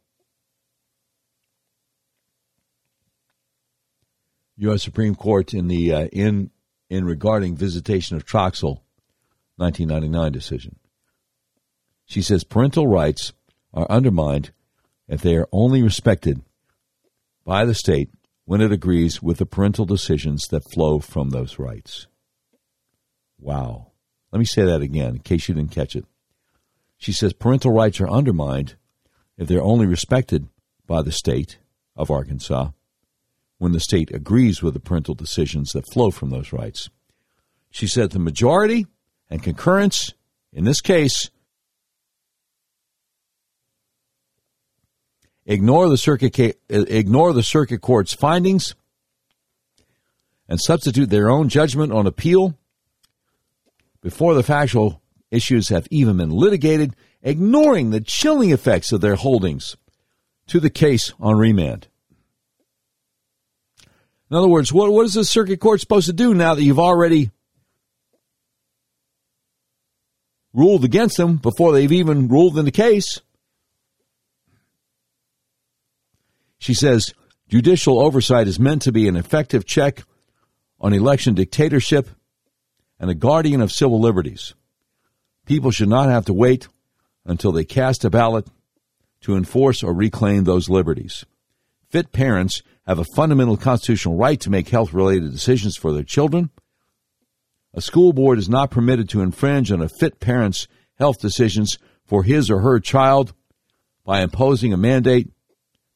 U.S. Supreme Court in the uh, in in regarding visitation of Troxel, 1999 decision. She says parental rights are undermined if they are only respected by the state when it agrees with the parental decisions that flow from those rights. Wow. Let me say that again in case you didn't catch it. She says parental rights are undermined if they're only respected by the state of Arkansas when the state agrees with the parental decisions that flow from those rights. She said the majority and concurrence in this case ignore the circuit ignore the circuit court's findings and substitute their own judgment on appeal before the factual issues have even been litigated, ignoring the chilling effects of their holdings to the case on remand. In other words, what, what is the circuit court supposed to do now that you've already ruled against them before they've even ruled in the case? She says judicial oversight is meant to be an effective check on election dictatorship and a guardian of civil liberties. People should not have to wait until they cast a ballot to enforce or reclaim those liberties. Fit parents have a fundamental constitutional right to make health related decisions for their children. A school board is not permitted to infringe on a fit parent's health decisions for his or her child by imposing a mandate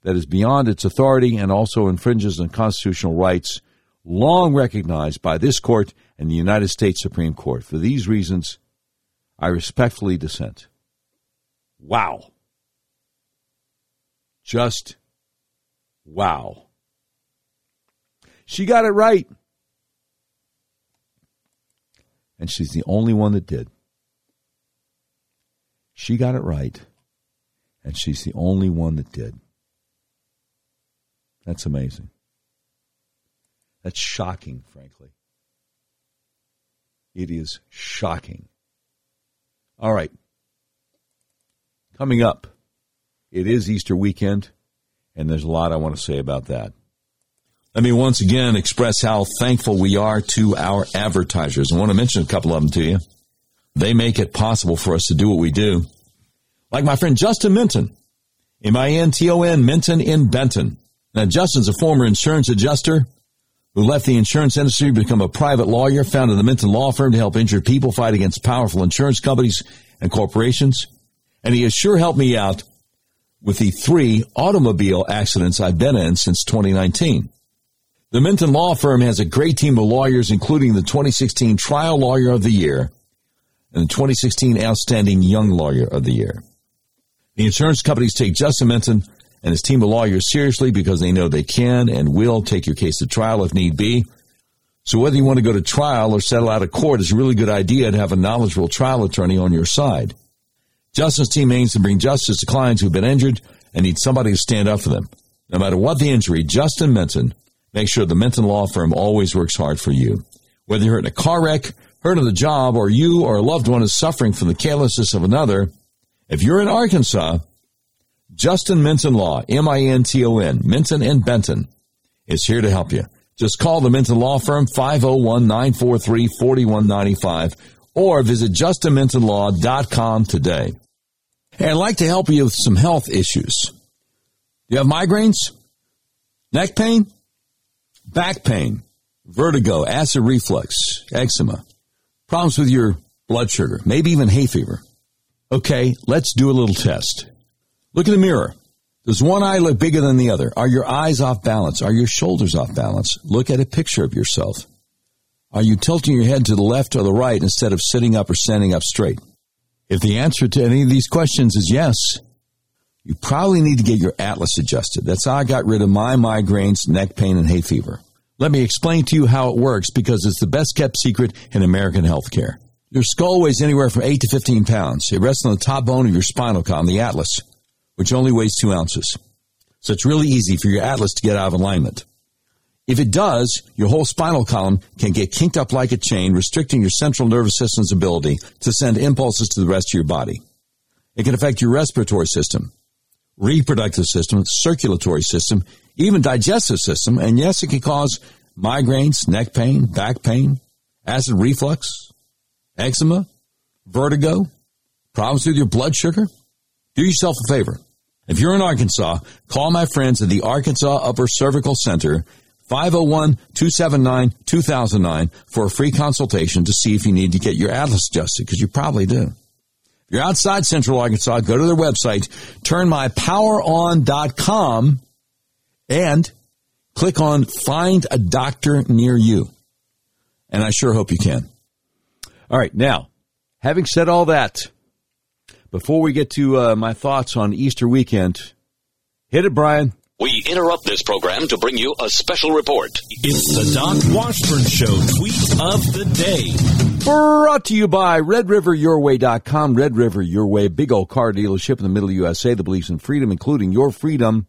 that is beyond its authority and also infringes on constitutional rights long recognized by this court and the United States Supreme Court. For these reasons, I respectfully dissent. Wow. Just wow. She got it right. And she's the only one that did. She got it right. And she's the only one that did. That's amazing. That's shocking, frankly. It is shocking. All right. Coming up, it is Easter weekend, and there's a lot I want to say about that. Let me once again express how thankful we are to our advertisers. I want to mention a couple of them to you. They make it possible for us to do what we do. Like my friend Justin Minton, M-I-N-T-O-N, Minton in Benton. Now, Justin's a former insurance adjuster who left the insurance industry to become a private lawyer, founded the Minton Law Firm to help injured people fight against powerful insurance companies and corporations and he has sure helped me out with the three automobile accidents I've been in since 2019. The Minton Law Firm has a great team of lawyers, including the 2016 Trial Lawyer of the Year and the 2016 Outstanding Young Lawyer of the Year. The insurance companies take Justin Minton and his team of lawyers seriously because they know they can and will take your case to trial if need be. So whether you want to go to trial or settle out of court, it's a really good idea to have a knowledgeable trial attorney on your side. Justin's team aims to bring justice to clients who've been injured and need somebody to stand up for them. No matter what the injury, Justin Minton makes sure the Minton Law Firm always works hard for you. Whether you're in a car wreck, hurt on the job, or you or a loved one is suffering from the carelessness of another, if you're in Arkansas, Justin Minton Law, M-I-N-T-O-N, Minton and Benton, is here to help you. Just call the Minton Law Firm 501-943-4195 or visit justinmintonlaw.com today. Hey, I'd like to help you with some health issues. Do you have migraines? Neck pain? Back pain? Vertigo? Acid reflux? Eczema? Problems with your blood sugar? Maybe even hay fever? Okay, let's do a little test. Look in the mirror. Does one eye look bigger than the other? Are your eyes off balance? Are your shoulders off balance? Look at a picture of yourself. Are you tilting your head to the left or the right instead of sitting up or standing up straight? If the answer to any of these questions is yes, you probably need to get your atlas adjusted. That's how I got rid of my migraines, neck pain, and hay fever. Let me explain to you how it works because it's the best kept secret in American healthcare. Your skull weighs anywhere from 8 to 15 pounds. It rests on the top bone of your spinal column, the atlas, which only weighs 2 ounces. So it's really easy for your atlas to get out of alignment. If it does, your whole spinal column can get kinked up like a chain, restricting your central nervous system's ability to send impulses to the rest of your body. It can affect your respiratory system, reproductive system, circulatory system, even digestive system, and yes, it can cause migraines, neck pain, back pain, acid reflux, eczema, vertigo, problems with your blood sugar. Do yourself a favor. If you're in Arkansas, call my friends at the Arkansas Upper Cervical Center 501-279-2009 for a free consultation to see if you need to get your atlas adjusted, because you probably do. If you're outside Central Arkansas, go to their website, turnmypoweron.com, and click on Find a Doctor Near You. And I sure hope you can. All right, now, having said all that, before we get to uh, my thoughts on Easter weekend, hit it, Brian. We interrupt this program to bring you a special report. It's the Doc Washburn Show tweet of the day. Brought to you by RedRiverYourWay.com. Red River Your Way, big old car dealership in the middle of USA that believes in freedom, including your freedom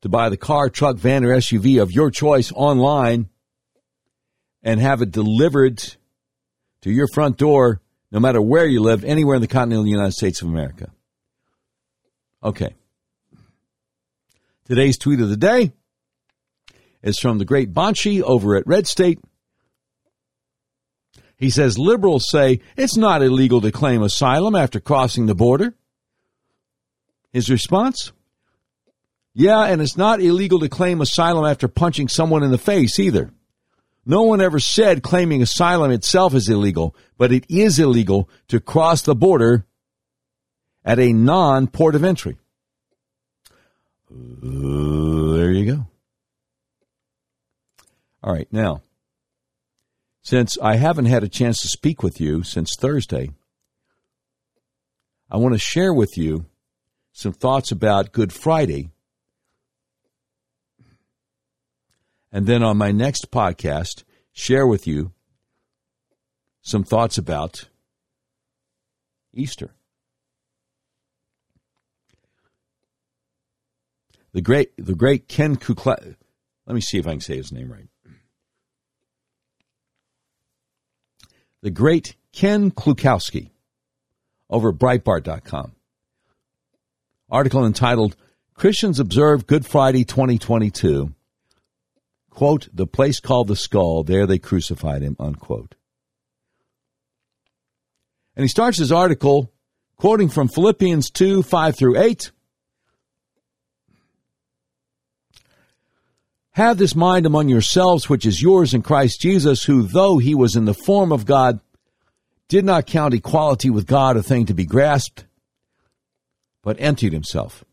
to buy the car, truck, van, or SUV of your choice online and have it delivered to your front door, no matter where you live, anywhere in the continental United States of America. Okay. Today's tweet of the day is from the great Bonchie over at Red State. He says liberals say it's not illegal to claim asylum after crossing the border. His response? Yeah, and it's not illegal to claim asylum after punching someone in the face either. No one ever said claiming asylum itself is illegal, but it is illegal to cross the border at a non port of entry. There you go. All right, now, since I haven't had a chance to speak with you since Thursday, I want to share with you some thoughts about Good Friday. And then on my next podcast, share with you some thoughts about Easter. The great, the great Ken Kukla. Let me see if I can say his name right. The great Ken Klukowski over Breitbart.com. Article entitled Christians Observe Good Friday 2022. Quote, the place called the skull, there they crucified him, unquote. And he starts his article quoting from Philippians 2 5 through 8. Have this mind among yourselves, which is yours in Christ Jesus, who, though he was in the form of God, did not count equality with God a thing to be grasped, but emptied himself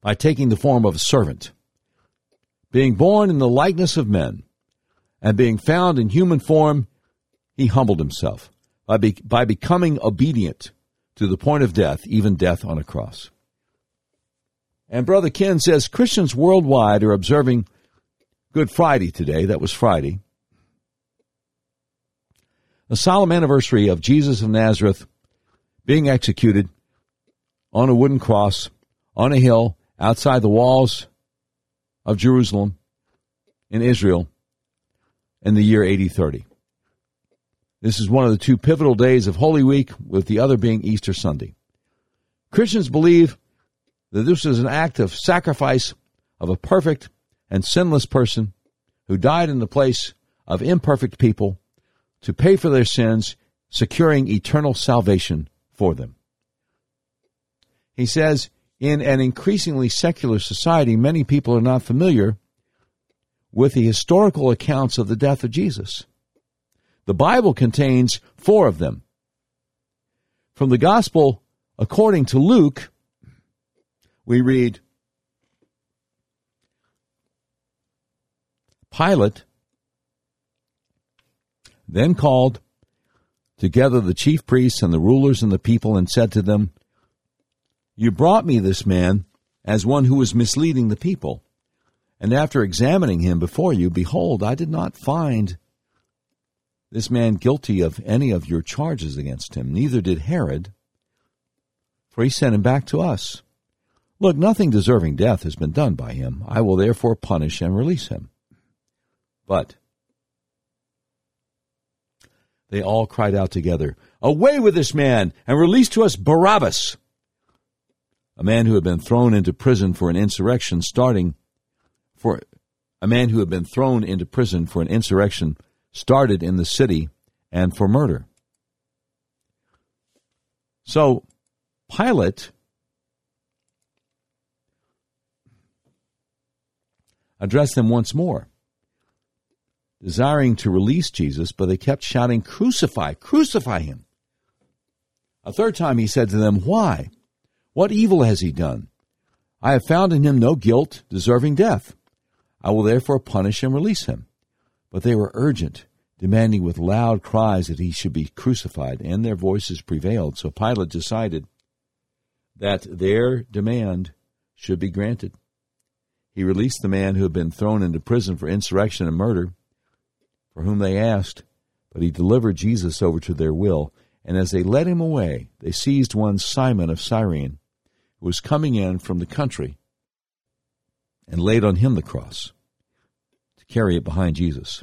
by taking the form of a servant, being born in the likeness of men, and being found in human form, he humbled himself by, be, by becoming obedient to the point of death, even death on a cross. And Brother Ken says Christians worldwide are observing Good Friday today. That was Friday. The solemn anniversary of Jesus of Nazareth being executed on a wooden cross on a hill outside the walls of Jerusalem in Israel in the year 8030. This is one of the two pivotal days of Holy Week, with the other being Easter Sunday. Christians believe that this is an act of sacrifice of a perfect and sinless person who died in the place of imperfect people to pay for their sins, securing eternal salvation for them. He says, in an increasingly secular society, many people are not familiar with the historical accounts of the death of Jesus. The Bible contains four of them. From the Gospel according to Luke, we read Pilate then called together the chief priests and the rulers and the people and said to them, You brought me this man as one who was misleading the people. And after examining him before you, behold, I did not find this man guilty of any of your charges against him. Neither did Herod, for he sent him back to us. Look, nothing deserving death has been done by him. I will therefore punish and release him. But they all cried out together, Away with this man, and release to us Barabbas! A man who had been thrown into prison for an insurrection starting for a man who had been thrown into prison for an insurrection started in the city and for murder. So Pilate addressed them once more desiring to release Jesus, but they kept shouting, Crucify, crucify him. A third time he said to them, Why? What evil has he done? I have found in him no guilt deserving death. I will therefore punish and release him. But they were urgent, demanding with loud cries that he should be crucified, and their voices prevailed. So Pilate decided that their demand should be granted. He released the man who had been thrown into prison for insurrection and murder for whom they asked, but he delivered Jesus over to their will. And as they led him away, they seized one Simon of Cyrene, was coming in from the country, and laid on him the cross to carry it behind Jesus.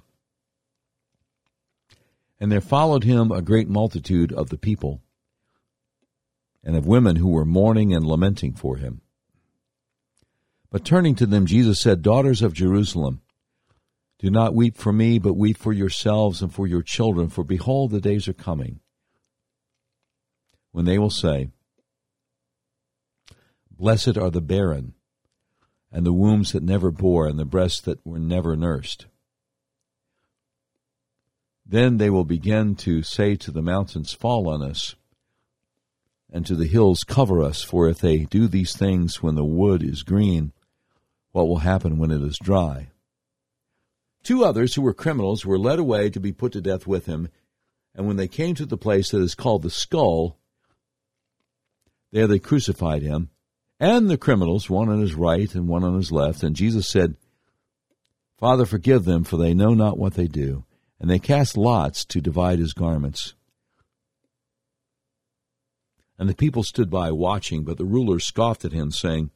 And there followed him a great multitude of the people and of women who were mourning and lamenting for him. But turning to them, Jesus said, Daughters of Jerusalem, do not weep for me, but weep for yourselves and for your children, for behold, the days are coming when they will say, Blessed are the barren, and the wombs that never bore, and the breasts that were never nursed. Then they will begin to say to the mountains, Fall on us, and to the hills, Cover us, for if they do these things when the wood is green, what will happen when it is dry? Two others who were criminals were led away to be put to death with him. And when they came to the place that is called the skull, there they crucified him and the criminals, one on his right and one on his left. And Jesus said, Father, forgive them, for they know not what they do. and they cast lots to divide his garments. And the people stood by watching, but the ruler scoffed at him, saying,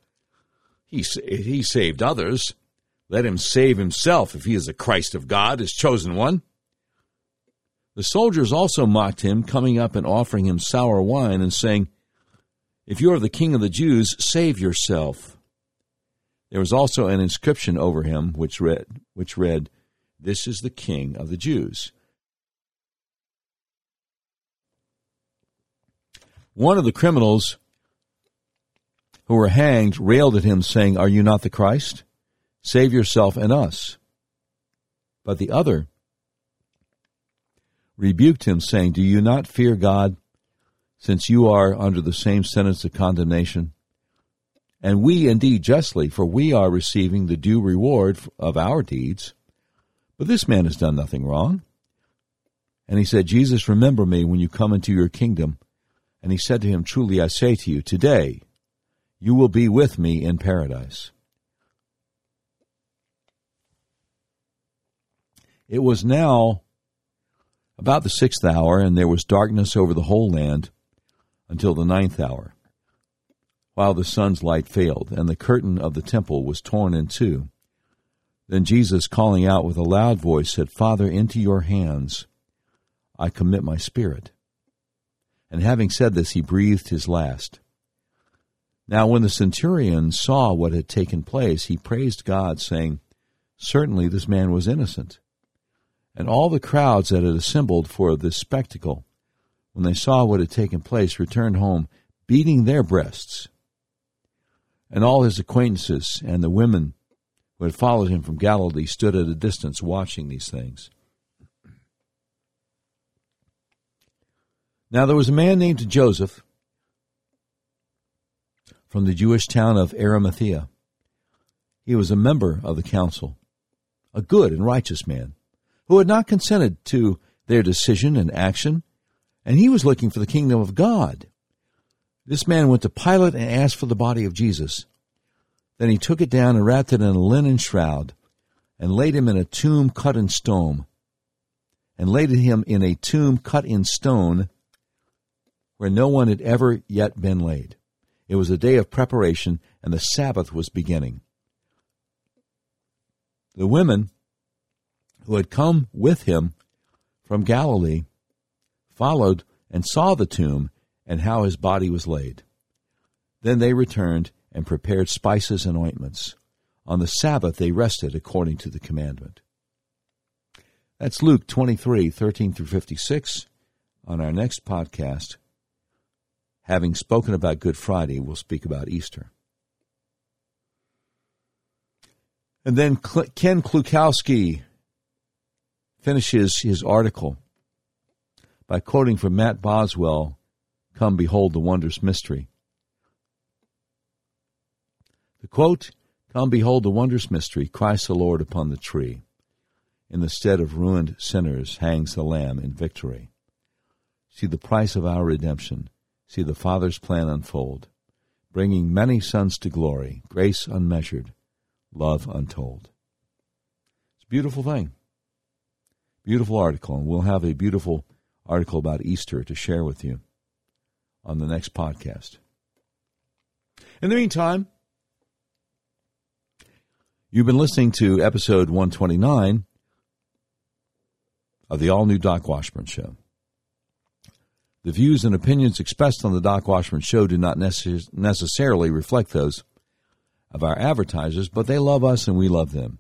He, he saved others. Let him save himself if he is the Christ of God, his chosen one. The soldiers also mocked him, coming up and offering him sour wine, and saying, If you are the king of the Jews, save yourself. There was also an inscription over him which read, which read, This is the king of the Jews. One of the criminals who were hanged railed at him, saying, Are you not the Christ? Save yourself and us. But the other rebuked him, saying, Do you not fear God, since you are under the same sentence of condemnation? And we indeed justly, for we are receiving the due reward of our deeds. But this man has done nothing wrong. And he said, Jesus, remember me when you come into your kingdom. And he said to him, Truly I say to you, today you will be with me in paradise. It was now about the sixth hour, and there was darkness over the whole land until the ninth hour, while the sun's light failed, and the curtain of the temple was torn in two. Then Jesus, calling out with a loud voice, said, Father, into your hands I commit my spirit. And having said this, he breathed his last. Now, when the centurion saw what had taken place, he praised God, saying, Certainly this man was innocent. And all the crowds that had assembled for this spectacle, when they saw what had taken place, returned home, beating their breasts. And all his acquaintances and the women who had followed him from Galilee stood at a distance watching these things. Now there was a man named Joseph from the Jewish town of Arimathea. He was a member of the council, a good and righteous man, who had not consented to their decision and action, and he was looking for the kingdom of God. This man went to Pilate and asked for the body of Jesus. Then he took it down and wrapped it in a linen shroud and laid him in a tomb cut in stone, and laid him in a tomb cut in stone where no one had ever yet been laid. It was a day of preparation, and the Sabbath was beginning. The women who had come with him from Galilee followed and saw the tomb and how his body was laid. Then they returned and prepared spices and ointments. On the Sabbath they rested according to the commandment. That's Luke 23, 13 through 56. On our next podcast, having spoken about Good Friday, we'll speak about Easter. And then Ken Klukowski finishes his article by quoting from Matt Boswell, Come Behold the Wondrous Mystery. The quote, Come behold the wondrous mystery, Christ the Lord upon the tree. In the stead of ruined sinners hangs the Lamb in victory. See the price of our redemption see the Father's plan unfold, bringing many sons to glory, grace unmeasured, love untold. It's a beautiful thing. Beautiful article, and we'll have a beautiful article about Easter to share with you on the next podcast. In the meantime, you've been listening to episode 129 of the all new Doc Washburn Show. The views and opinions expressed on the Doc Washburn Show do not necess- necessarily reflect those of our advertisers, but they love us and we love them.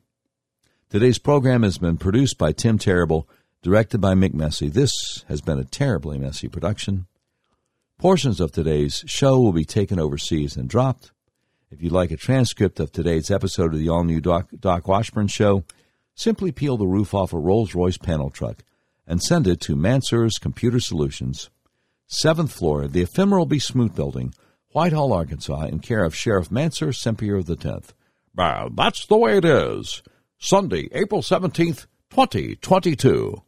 Today's program has been produced by Tim Terrible, directed by Mick Messy. This has been a terribly messy production. Portions of today's show will be taken overseas and dropped. If you'd like a transcript of today's episode of the all new Doc, Doc Washburn Show, simply peel the roof off a Rolls Royce panel truck and send it to Mansur's Computer Solutions, seventh floor, of the ephemeral B. Smoot Building, Whitehall, Arkansas, in care of Sheriff Mansur Sempier X. Well, that's the way it is. Sunday, April 17th, 2022.